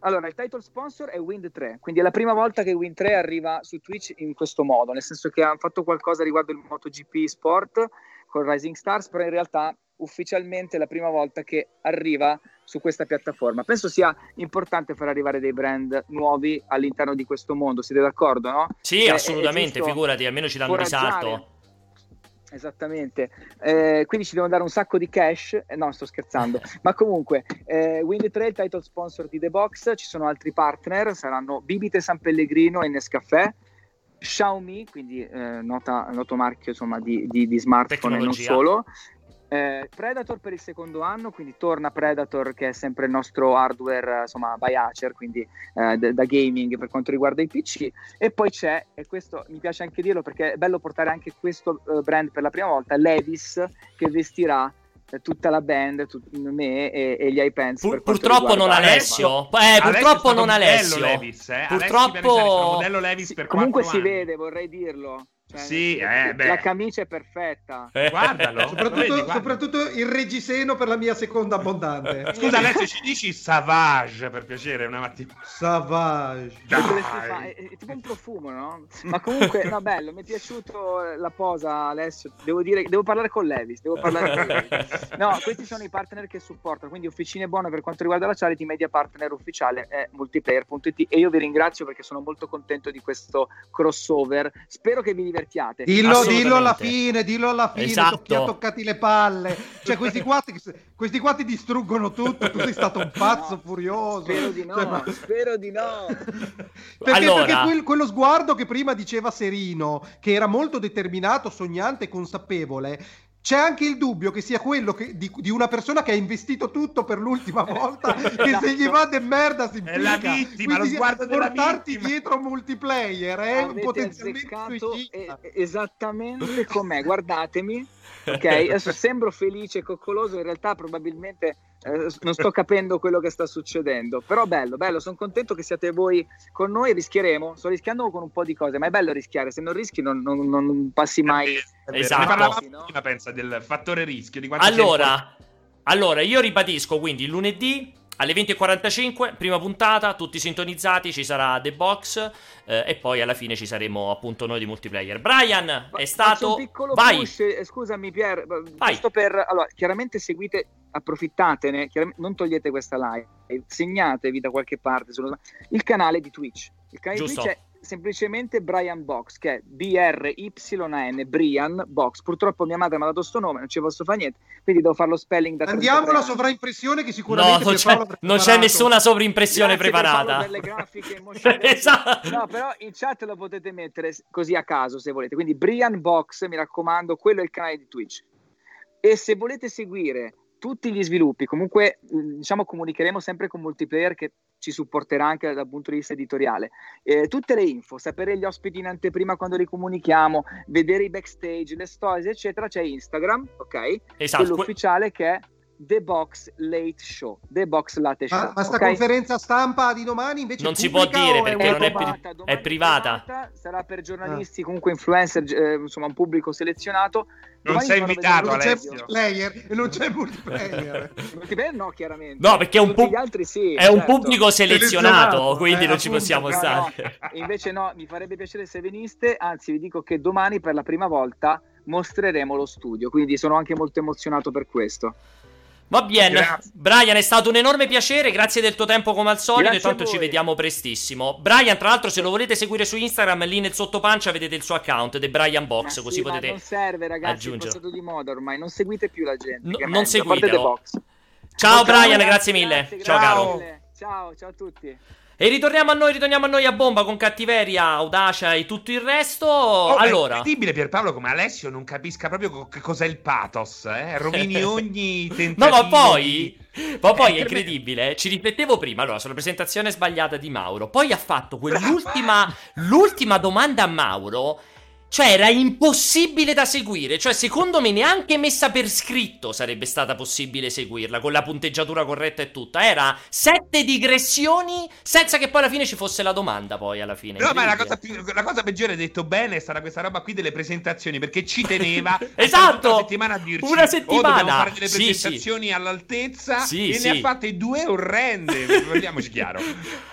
Allora, il title sponsor è Wind 3, quindi è la prima volta che Wind 3 arriva su Twitch in questo modo, nel senso che hanno fatto qualcosa riguardo il MotoGP Sport con Rising Stars, però in realtà ufficialmente è la prima volta che arriva su questa piattaforma. Penso sia importante far arrivare dei brand nuovi all'interno di questo mondo, siete d'accordo, no? Sì, È- è assolutamente, giusto figurati, almeno ci danno un risalto. Esattamente, Eh, quindi ci devono dare un sacco di cash. Eh, no, sto scherzando, ma comunque, eh, Wind 3 è il title sponsor di The Box. Ci sono altri partner, saranno Bibite San Pellegrino e Nescafè. Xiaomi, quindi eh, nota, noto marchio insomma, di, di, di smartphone e non solo. Eh, Predator per il secondo anno, quindi torna Predator che è sempre il nostro hardware eh, insomma by Acer, quindi eh, da gaming per quanto riguarda i PC e poi c'è, e questo mi piace anche dirlo perché è bello portare anche questo eh, brand per la prima volta, Levis che vestirà eh, tutta la band, tut- me e, e gli iPens. Pur- purtroppo non Alessio. Eh, purtroppo non Alessio. Levis, eh. Purtroppo- Alessio modello Levis Sì, per comunque quattro si anni. vede, vorrei dirlo. Cioè, Sì, la- eh, beh. la camicia è perfetta. Eh. Guardalo. Soprattutto, Vedi, guarda. soprattutto il reggiseno per la mia seconda abbondante. Scusa Alessio, ci dici Savage per piacere una mattina? Savage. È, è tipo un profumo, no? Ma comunque, no, bello, mi è piaciuto la posa, Alessio. Devo dire, devo parlare con Levis. Devo parlare con Levis. No, questi sono i partner che supportano. Quindi, Officine Buone per quanto riguarda la charity, media partner ufficiale è multiplayer.it. E io vi ringrazio perché sono molto contento di questo crossover. Spero che vi divertiate. Dillo, Assolutamente. dillo alla fine, dillo alla fine, Esatto. tocchi- ha toccati le palle. Cioè, questi qua, ti, questi qua ti distruggono tutto. Tu sei stato un pazzo No, furioso. Spero di no, Cioè, ma- spero di no. Perché, Allora- perché quel- quello sguardo che prima diceva Serino, che era molto determinato, sognante e consapevole, c'è anche il dubbio che sia quello che- di, di una persona che ha investito tutto per l'ultima volta, che se gli va de merda si È la vittima, Quindi lo sguardo della portarti vittima. dietro multiplayer è Avete potenzialmente suicida. esattamente com'è, guardatemi. Ok, adesso sembro felice e coccoloso, in realtà probabilmente eh, non sto capendo quello che sta succedendo. Però bello, bello, sono contento che siate voi con noi, rischieremo, sto rischiando con un po' di cose, ma è bello rischiare, se non rischi non, non- non passi mai. Esatto. Ne parlavamo No? prima, pensa, del fattore rischio. Di Allora, allora, io ribadisco quindi lunedì alle 20.45, prima puntata, tutti sintonizzati, ci sarà The Box eh, e poi alla fine ci saremo appunto noi di multiplayer. Brian è stato... un piccolo Vai! push, eh, scusami Pier, Vai. giusto per allora, chiaramente seguite, approfittatene, chiaram- non togliete questa live, segnatevi da qualche parte sullo- il canale di Twitch. Il canale Giusto. di Twitch è semplicemente Brian Box, che è B-R-Y-N, Brian Box. Purtroppo mia madre mi ha dato sto nome, non ci posso fare niente, quindi devo fare lo spelling da Andiamo 33 alla sovraimpressione che No, sicuramente non Pierpaolo c'è, non c'è nessuna sovrimpressione Grazie preparata. Per le grafiche esatto. No, però in chat lo potete mettere così a caso se volete. Quindi Brian Box, mi raccomando, quello è il canale di Twitch. E se volete seguire tutti gli sviluppi, comunque mh, diciamo comunicheremo sempre con multiplayer che ci supporterà anche dal punto di vista editoriale. Eh, tutte le info, sapere gli ospiti in anteprima quando li comunichiamo, vedere i backstage, le stories, eccetera, c'è Instagram, ok? Esatto. Quello ufficiale che è The Box Late Show. The Box Latte Show. Ma, ma sta ok? conferenza stampa di domani invece Non è si può dire perché una non è pri- privata, è privata. sarà per giornalisti, comunque influencer, eh, insomma un pubblico selezionato. Non Domani sei invitato, non c'è Alessio. multiplayer e non c'è multiplayer. Multiplayer no, chiaramente. No, perché è un, pub- altri sì. è un certo. pubblico selezionato, Selezionato, quindi eh, non ci appunto, possiamo No, stare. no, invece no, mi farebbe piacere se veniste, anzi vi dico che domani per la prima volta mostreremo lo studio, quindi sono anche molto emozionato per questo. Va bene, Grazie. Brian, è stato un enorme piacere. Grazie del tuo tempo come al solito. Grazie e tanto ci vediamo prestissimo. Brian, tra l'altro, se lo volete seguire su Instagram, lì nel sottopancia vedete il suo account, The Brian Box. Ma così sì, ma potete. non serve ragazzi, aggiungere. è passato di moda ormai, non seguite più la gente. No, non seguitelo. The Box. Ciao, Brian, ragazzi, grazie mille. grazie, ciao, grazie caro. mille. Ciao, ciao a tutti. E ritorniamo a noi, ritorniamo a noi a bomba con cattiveria, audacia e tutto il resto. Oh, È allora, incredibile Pierpaolo come Alessio non capisca proprio co- che cos'è il pathos, eh? rovini ogni No, tentativo. ma poi, ma poi è incredibile. Ci riflettevo prima, allora, sulla presentazione sbagliata di Mauro. Poi ha fatto quell'ultima l'ultima domanda a Mauro. Cioè, era impossibile da seguire. Cioè, secondo me, neanche messa per scritto sarebbe stata possibile seguirla con la punteggiatura corretta e tutta. Era sette digressioni senza che poi alla fine ci fosse la domanda. Poi alla fine. No, ma la cosa, più- la cosa peggiore, detto bene, è stata questa roba qui delle presentazioni, perché ci teneva Esatto! la settimana a dirci Una "Oh, settimana!" dobbiamo fare delle Sì, presentazioni all'altezza Sì, e sì. ne ha fatte due orrende, parliamoci chiaro.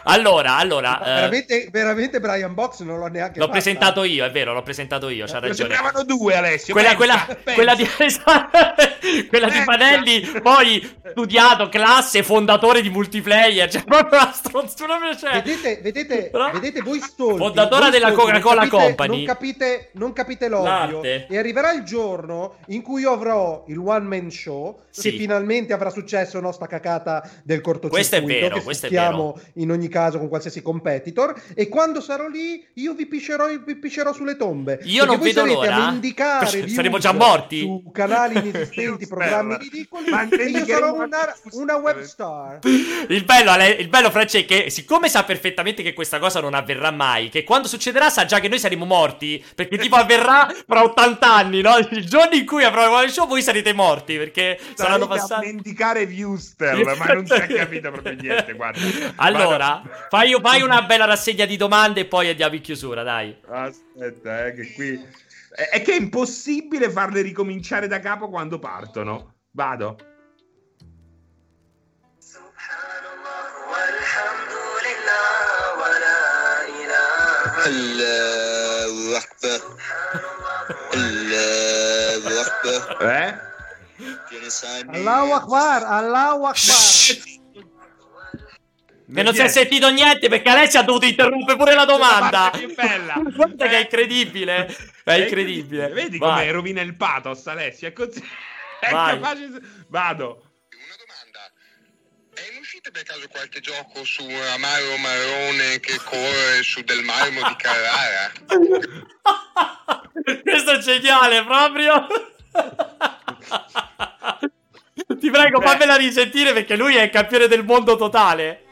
Allora, allora. Eh, veramente, veramente Brian Box non l'ho neanche L'ho fatta. presentato io, è vero, l'ho presentato presentato io, c'ha Ne ragione. sembravano due, Alessio. Quella, pensa, quella, pensa. quella di, quella di. Panelli, poi studiato, classe, fondatore di multiplayer. Cioè, proprio una stronzura. Cioè, Vedete, vedete, Però- vedete voi stolti. Fondatore voi della non Coca-Cola capite- Company. Non capite, non capite l'ovvio. L'arte. E arriverà il giorno in cui io avrò il one man show. Sì. Che finalmente avrà successo no, sta cacata del cortocircuito. Questo è vero, questo è sfruttiamo in ogni caso con qualsiasi competitor. E quando sarò lì, io vi piscerò, vi piscerò sulle tombe. Io non vedo l'ora. a Saremo già morti? Su canali inesistenti, programmi ridicoli. Ma io sarò una, una web star. Il bello, il bello Francia, è che siccome sa perfettamente che questa cosa non avverrà mai, che quando succederà sa già che noi saremo morti, perché tipo avverrà fra 80 anni, no? Il giorno in cui avrò il one show voi sarete morti, perché saranno Sarete a passati... mendicare Viewster, ma non si è capito proprio niente, guarda. Allora, Vado- fai, fai una bella rassegna di domande e poi andiamo in chiusura, dai. Aspetta, eh, che qui... È, è che è impossibile farle ricominciare da capo quando partono. Vado. Allahu Akbar. Allahu Akbar. Eh? Allahu Akbar, Allahu Akbar. E non si è sentito niente perché Alessia ha dovuto interrompere pure la domanda. più bella. Guarda che è incredibile. È incredibile. Vedi Vai. come rovina il pathos, Alessia? È così. È capace... Vado. Una domanda. È in uscita per caso qualche gioco su Amaro Marrone che corre su del marmo di Carrara? Questo è geniale proprio. Ti prego, Beh. fammela risentire perché lui è il campione del mondo totale.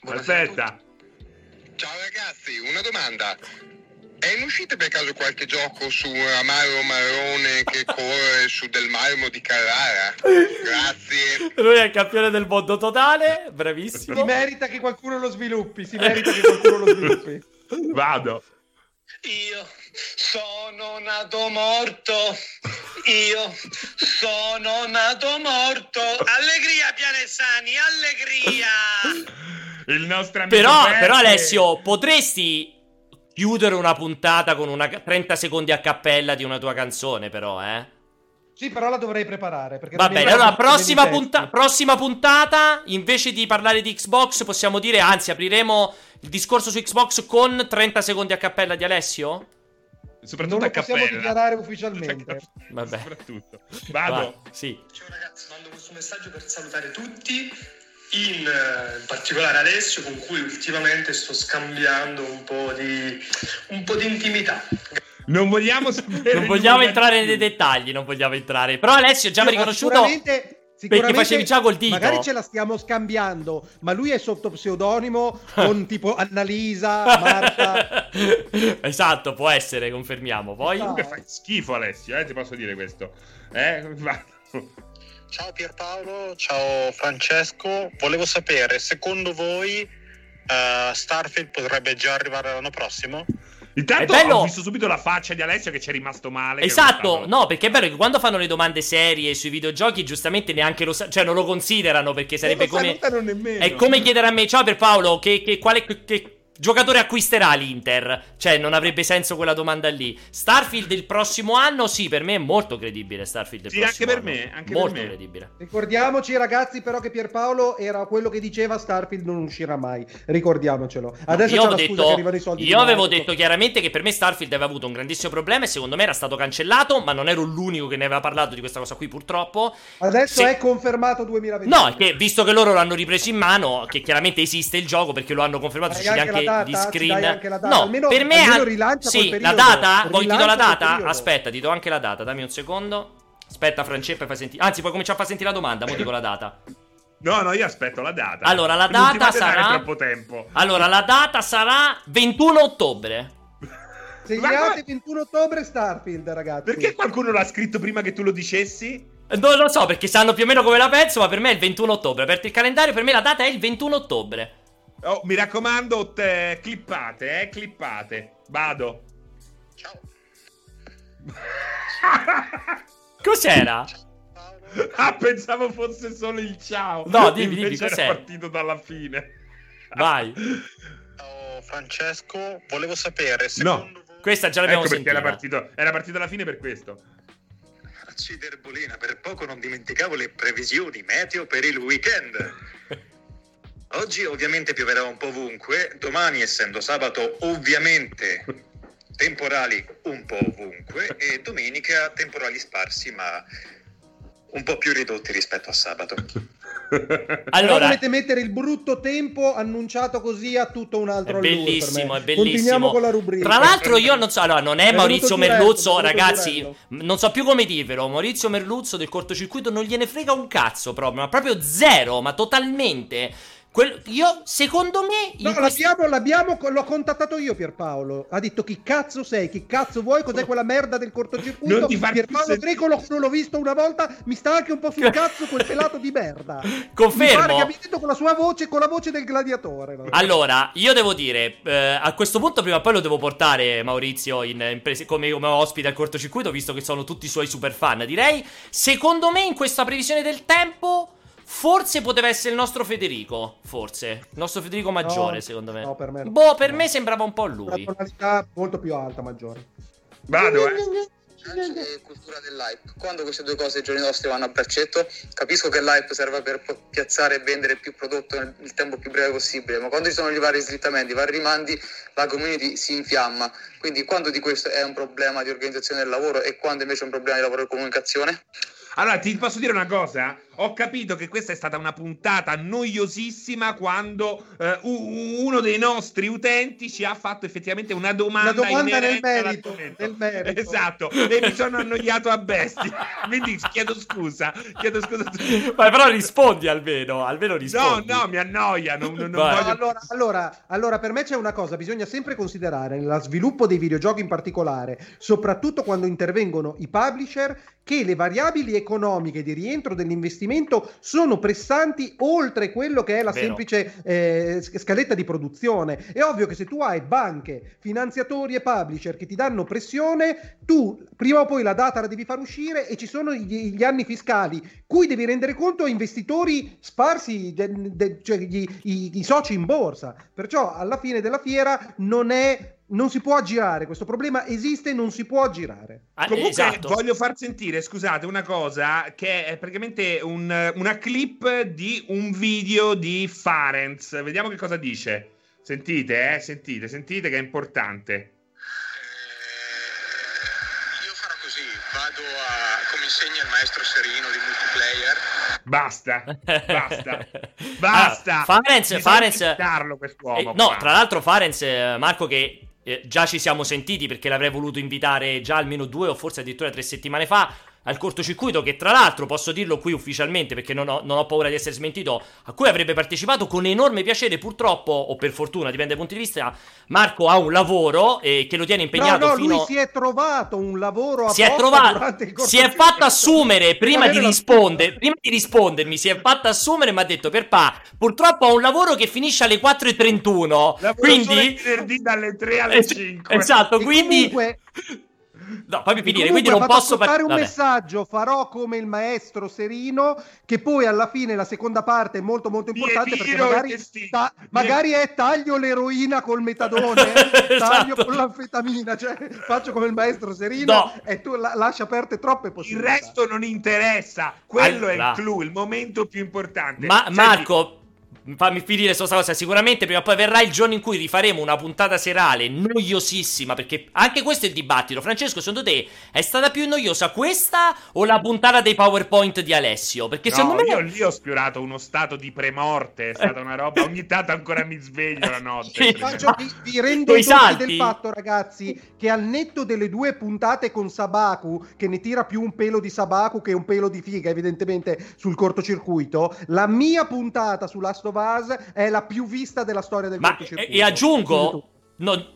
Buonasera Aspetta. Ciao ragazzi, una domanda. È in uscita per caso qualche gioco su Amaro Marrone che corre su del marmo di Carrara? Grazie. Lui è il campione del mondo totale. Si Bravissimo. merita che qualcuno lo sviluppi. Si merita che qualcuno lo sviluppi. Vado. Io sono nato morto. Io sono nato morto. Allegria, Pianesani, allegria. Il nostro amico Però, Peppe. però Alessio, potresti chiudere una puntata con una 30 secondi a cappella di una tua canzone, però, eh? Sì, però la dovrei preparare. Perché Va bene, allora prossima, punta- prossima puntata, invece di parlare di Xbox, possiamo dire, anzi, apriremo il discorso su Xbox con 30 secondi a cappella di Alessio? Soprattutto Non a lo possiamo cappella. dichiarare ufficialmente. Vabbè. Soprattutto. Vado. Vai, sì. Ciao ragazzi, mando questo messaggio per salutare tutti, in, eh, in particolare Alessio con cui ultimamente sto scambiando un po' di, un po' di intimità. Non vogliamo sapere. Non vogliamo entrare nei dettagli, non vogliamo entrare. Però Alessio già mi ha riconosciuto Sicuramente, sicuramente facevi già col dito. Magari ce la stiamo scambiando, ma lui è sotto pseudonimo con tipo Annalisa, Marta. esatto, può essere, confermiamo. Poi. Comunque fai schifo, Alessio, eh, ti posso dire questo. Eh. Ciao Pierpaolo, ciao Francesco. Volevo sapere, secondo voi eh, Starfield potrebbe già arrivare l'anno prossimo? Intanto bello- ho visto subito la faccia di Alessio che ci è rimasto male. Esatto, no, perché è bello che quando fanno le domande serie sui videogiochi, giustamente neanche lo sa- cioè non lo considerano perché sarebbe come. È come chiedere a me, ciao per Paolo, che, che- quale che giocatore acquisterà l'Inter? Cioè, non avrebbe senso quella domanda lì. Starfield il prossimo anno, sì, per me è molto credibile Starfield il Sì, prossimo anche per anno. me, anche molto per me. credibile. Ricordiamoci ragazzi però che Pierpaolo era quello che diceva Starfield non uscirà mai. Ricordiamocelo. Adesso io c'è la scusa detto, che arrivano i soldi. io avevo detto chiaramente che per me Starfield aveva avuto un grandissimo problema e secondo me era stato cancellato, ma non ero l'unico che ne aveva parlato di questa cosa qui purtroppo. Adesso Se- è confermato 2020. No, è che visto che loro l'hanno ripreso in mano, che chiaramente esiste il gioco perché lo hanno confermato sui siti anche data? di screen. dai anche la data? No, Almeno- per me almeno rilancia sì, quel la data, vuoi ti do la Rilancia data? Aspetta, ti do anche la data, dammi un secondo. Aspetta, Francesco, fai sentire. Anzi, puoi cominciare a far sentire la domanda, mo dico la data. No, no, io aspetto la data. Allora, la Non data ti fate dare sarà- troppo tempo. Allora, la data sarà 21 ottobre. Segnate 21 ottobre Starfield, ragazzi. Perché qualcuno l'ha scritto prima che tu lo dicessi? Non lo so perché sanno più o meno come la penso, ma per me è il 21 ottobre. Aperto il calendario, per me la data è il 21 ottobre. Oh, mi raccomando, te- clippate, eh, clippate. Vado. Ciao. Cos'era? ah, pensavo fosse solo il ciao. No, dimmi, dimmi, Invece cos'è? era partito dalla fine. Vai. Ciao Francesco, volevo sapere, secondo Questa già l'abbiamo ecco perché sentita. era partito, era partito alla fine per questo. Ciderbolina, per poco non dimenticavo le previsioni meteo per il weekend. Oggi ovviamente pioverà un po' ovunque, domani essendo sabato ovviamente temporali un po' ovunque e domenica temporali sparsi ma un po' più ridotti rispetto a sabato. Però Allora, dovete mettere il brutto tempo annunciato così a tutto un È altro per bellissimo, me. è bellissimo. Continuiamo con la rubrica. Tra l'altro, io non so, allora, non è, È Maurizio Merluzzo, è venuto ragazzi. Non so più come dirvelo. Maurizio Merluzzo del cortocircuito non gliene frega un cazzo proprio, ma proprio zero, ma totalmente. Quel- io, secondo me, No, questi- l'abbiamo, l'abbiamo, l'ho contattato io Pierpaolo. Ha detto chi cazzo sei, chi cazzo vuoi, cos'è quella merda del cortocircuito. Non ti Pierpaolo. Greco non l'ho visto una volta, mi sta anche un po' sul cazzo quel pelato di merda. Mi Confermo. pare che abbia detto con la sua voce, con la voce del gladiatore. no? Allora, io devo dire, eh, a questo punto prima o poi lo devo portare Maurizio in, in prese- come, come ospite al cortocircuito, visto che sono tutti i suoi super fan. Direi, secondo me, in questa previsione del tempo, forse poteva essere il nostro Federico. Forse. Il nostro Federico maggiore, No, secondo me. no, per me no. Boh, per me sembrava un po' lui. Una tonalità molto più alta, maggiore. Vado, eh. cultura dell'hype. Quando queste due cose ai giorni nostri vanno a braccetto, capisco che l'hype serve per piazzare e vendere più prodotto nel nel tempo più breve possibile, ma quando ci sono i vari slittamenti, i vari rimandi, la community si infiamma. Quindi quando di questo è un problema di organizzazione del lavoro e quando invece è un problema di lavoro e comunicazione? Allora, ti posso dire una cosa? Ho capito che questa è stata una puntata noiosissima quando eh, u- uno dei nostri utenti ci ha fatto effettivamente una domanda, Una domanda nel merito, nel merito. Esatto, e mi sono annoiato a bestia. Quindi chiedo scusa, chiedo scusa. Ma però rispondi almeno, almeno No, rispondi. no, mi annoia, non, non- voglio... No, allora, allora, allora, per me c'è una cosa, bisogna sempre considerare nello sviluppo dei videogiochi in particolare, soprattutto quando intervengono i publisher, che le variabili economiche di rientro dell'investimento sono pressanti oltre quello che è la Vero. semplice eh, sc- scaletta di produzione. È ovvio che se tu hai banche, finanziatori e publisher che ti danno pressione, tu prima o poi la data la devi far uscire e ci sono gli, gli anni fiscali cui devi rendere conto a investitori sparsi, de- de- cioè gli- i, i soci in borsa. Perciò alla fine della fiera non è. Non si può aggirare, questo problema esiste e non si può aggirare. Ah, Comunque esatto. voglio far sentire, scusate, una cosa che è praticamente un- una clip di un video di Farenz. Vediamo che cosa dice. Sentite, eh, sentite, sentite che è importante. Io farò così, vado a, come insegna il maestro Serino di multiplayer, Basta, basta, basta. Ah, Farenz, Farenz quest'uomo Eh, no, qua. tra l'altro Farenz, eh, Marco che eh, già ci siamo sentiti perché l'avrei voluto invitare già almeno due o forse addirittura tre settimane fa al cortocircuito che tra l'altro posso dirlo qui ufficialmente perché non ho, non ho paura di essere smentito a cui avrebbe partecipato con enorme piacere purtroppo o per fortuna dipende dai punti di vista Marco ha un lavoro eh, che lo tiene impegnato no, no, fino lui si è trovato un lavoro a si è trovato si è fatto assumere prima di la rispondere prima di rispondermi si è fatto assumere mi ha detto per pa purtroppo ho un lavoro che finisce alle 4.31 Lavoro solo il quindi venerdì dalle 3 alle Es- 5. esatto E quindi comunque- no fammi finire comunque quindi non posso par- fare un vabbè. messaggio, farò come il maestro Serino, che poi alla fine la seconda parte è molto molto importante perché magari, ta- magari è taglio l'eroina col metadone, taglio Esatto. con l'anfetamina, cioè faccio come il maestro Serino No. e tu la- lasci aperte troppe Il possibilità. resto non interessa. Quello è Allora. il clou, il momento più importante. Ma Senti, Marco, fammi finire questa cosa. Sicuramente prima o poi verrà il giorno in cui rifaremo una puntata serale noiosissima. Perché anche questo è il dibattito. Francesco, secondo te è stata più noiosa questa o la puntata dei PowerPoint di Alessio? Perché No, secondo me. io lì ho sfiorato uno stato di premorte, è stata una roba, ogni tanto ancora mi sveglio la notte. Sì. Faccio- vi, vi rendo conto del fatto, ragazzi, che al netto delle due puntate con Sabaku, che ne tira più un pelo di Sabaku che un pelo di figa, evidentemente, sul cortocircuito, la mia puntata su Last of Us è la più vista della storia del Ma e, cortocircuito. e aggiungo, no,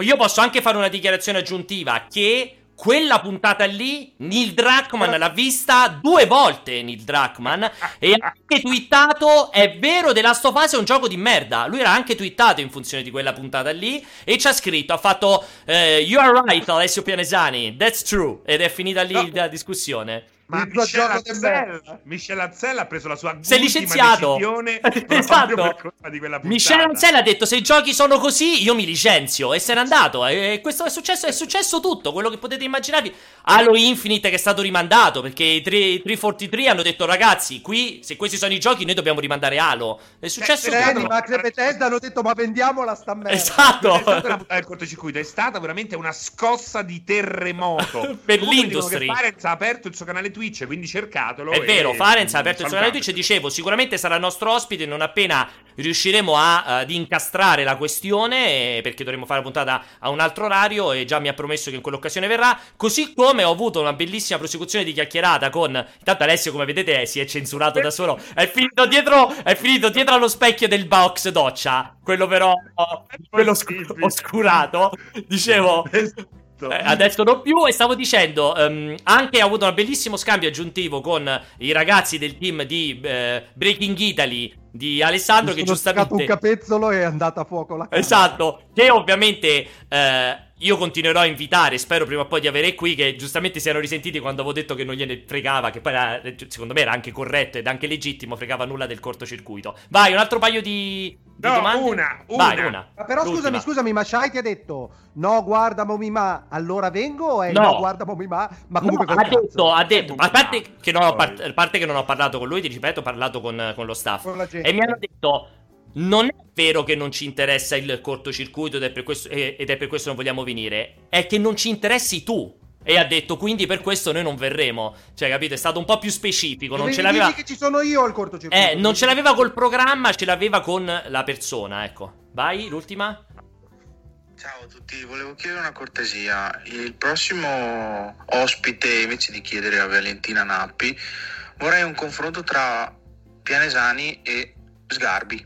io posso anche fare una dichiarazione aggiuntiva che quella puntata lì Neil Druckmann l'ha vista due volte Neil Druckmann e ha anche twittato è vero The Last of Us è un gioco di merda lui era anche twittato in funzione di quella puntata lì e ci ha scritto ha fatto eh, you are right Alessio Pianesani that's true ed è finita lì No. la discussione Ma il tuo Michel gioco di Azzell, merda. Michel Azzell ha preso la sua ultima licenziato. Esatto. Michel Ancel ha detto: Se i giochi sono così, io mi licenzio. E se n'è andato. E questo è successo, è successo tutto. Quello che potete immaginarvi. Halo Infinite che è stato rimandato. Perché i 3- 343 hanno detto: Ragazzi, qui, se questi sono i giochi, noi dobbiamo rimandare Halo. È successo Eh, tutto. Max e Bethesda hanno detto ma vendiamola sta merda. Non è Esatto. stata una cortocircuito, è stata veramente una scossa di terremoto. Per Farenz ha aperto il suo canale Twitch, quindi cercatelo. È vero, Farenz ha aperto il suo canale. Twitch. Dicevo, sicuramente sarà nostro ospite. Non appena riusciremo a, ad incastrare la questione, eh, perché dovremo fare la puntata a un altro orario. E già mi ha promesso che in quell'occasione verrà. Così come ho avuto una bellissima prosecuzione di chiacchierata con. Intanto, Alessio, come vedete, si è censurato da solo. È finito dietro, è finito dietro allo specchio del box doccia. Quello, però, quello oscu- oscurato. Dicevo. Eh, adesso non più e stavo dicendo ehm, anche ho avuto un bellissimo scambio aggiuntivo con i ragazzi del team di eh, Breaking Italy di Alessandro Mi che sono staccato un giustamente capezzolo e è andata a fuoco la casa. Esatto, che ovviamente eh, io continuerò a invitare, spero prima o poi di avere qui, che giustamente si erano risentiti quando avevo detto che non gliene fregava, che poi era- secondo me era anche corretto ed anche legittimo, fregava nulla del cortocircuito. Vai, un altro paio di No, domande? una, Vai, una. una. Ma però L'ultima. scusami, scusami, ma Shai ti ha detto no, guarda Momima, allora vengo o è No. no, guarda Momima, ma comunque No, ha cazzo. detto, ha detto, a parte che, non ho par- a parte che non ho parlato con lui, ti ripeto, ho parlato con, con lo staff. Con. E mi hanno detto: Non è vero che non ci interessa il cortocircuito ed è per questo, ed è per questo non vogliamo venire, è che non ci interessi tu. E ha detto: Quindi per questo noi non verremo. Cioè, capito? È stato un po' più specifico. Non Dovevi ce l'aveva. che ci sono io al cortocircuito. Eh, non ce l'aveva col programma, ce l'aveva con la persona. Ecco. Vai, l'ultima. Ciao a tutti, volevo chiedere una cortesia. Il prossimo ospite, invece di chiedere a Valentina Nappi, vorrei un confronto tra Pianesani e Sgarbi.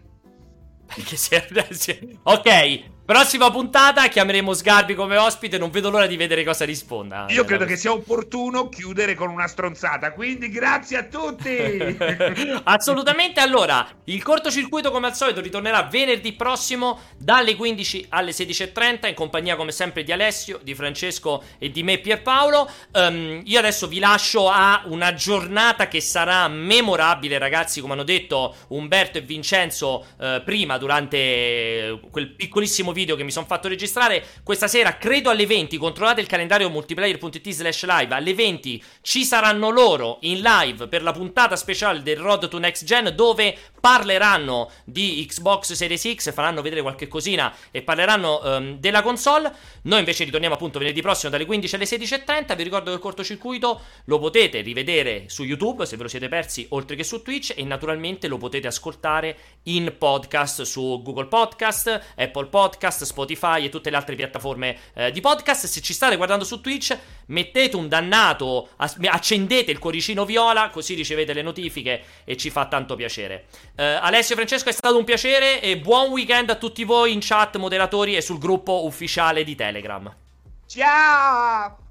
Che serve- sì. Ok, prossima puntata chiameremo Sgarbi come ospite. Non vedo l'ora di vedere cosa risponda. Io credo che sia opportuno chiudere con una stronzata, quindi grazie a tutti. Assolutamente. Allora, il cortocircuito, come al solito, ritornerà venerdì prossimo dalle 15 alle 16.30 in compagnia, come sempre, di Alessio, di Francesco e di me, Pierpaolo. Ehm, io adesso vi lascio a una giornata che sarà memorabile, ragazzi. Come hanno detto Umberto e Vincenzo eh, prima, durante quel piccolissimo video che mi sono fatto registrare. Questa sera, credo alle 20, controllate il calendario multiplayer.it slash live. Alle 20 ci saranno loro in live per la puntata speciale del Road to Next Gen dove parleranno di Xbox Series X, faranno vedere qualche cosina e parleranno ehm, della console. Noi invece ritorniamo appunto venerdì prossimo dalle 15 alle 16.30. Vi ricordo che il cortocircuito lo potete rivedere su YouTube se ve lo siete persi, oltre che su Twitch e naturalmente lo potete ascoltare in podcast su Google Podcast, Apple Podcast, Spotify e tutte le altre piattaforme eh, di podcast. Se ci state guardando su Twitch, mettete un dannato, accendete il cuoricino viola, così ricevete le notifiche e ci fa tanto piacere. Eh, Alessio e Francesco è stato un piacere e buon weekend a tutti voi in chat, moderatori e sul gruppo ufficiale di Telegram. Ciao!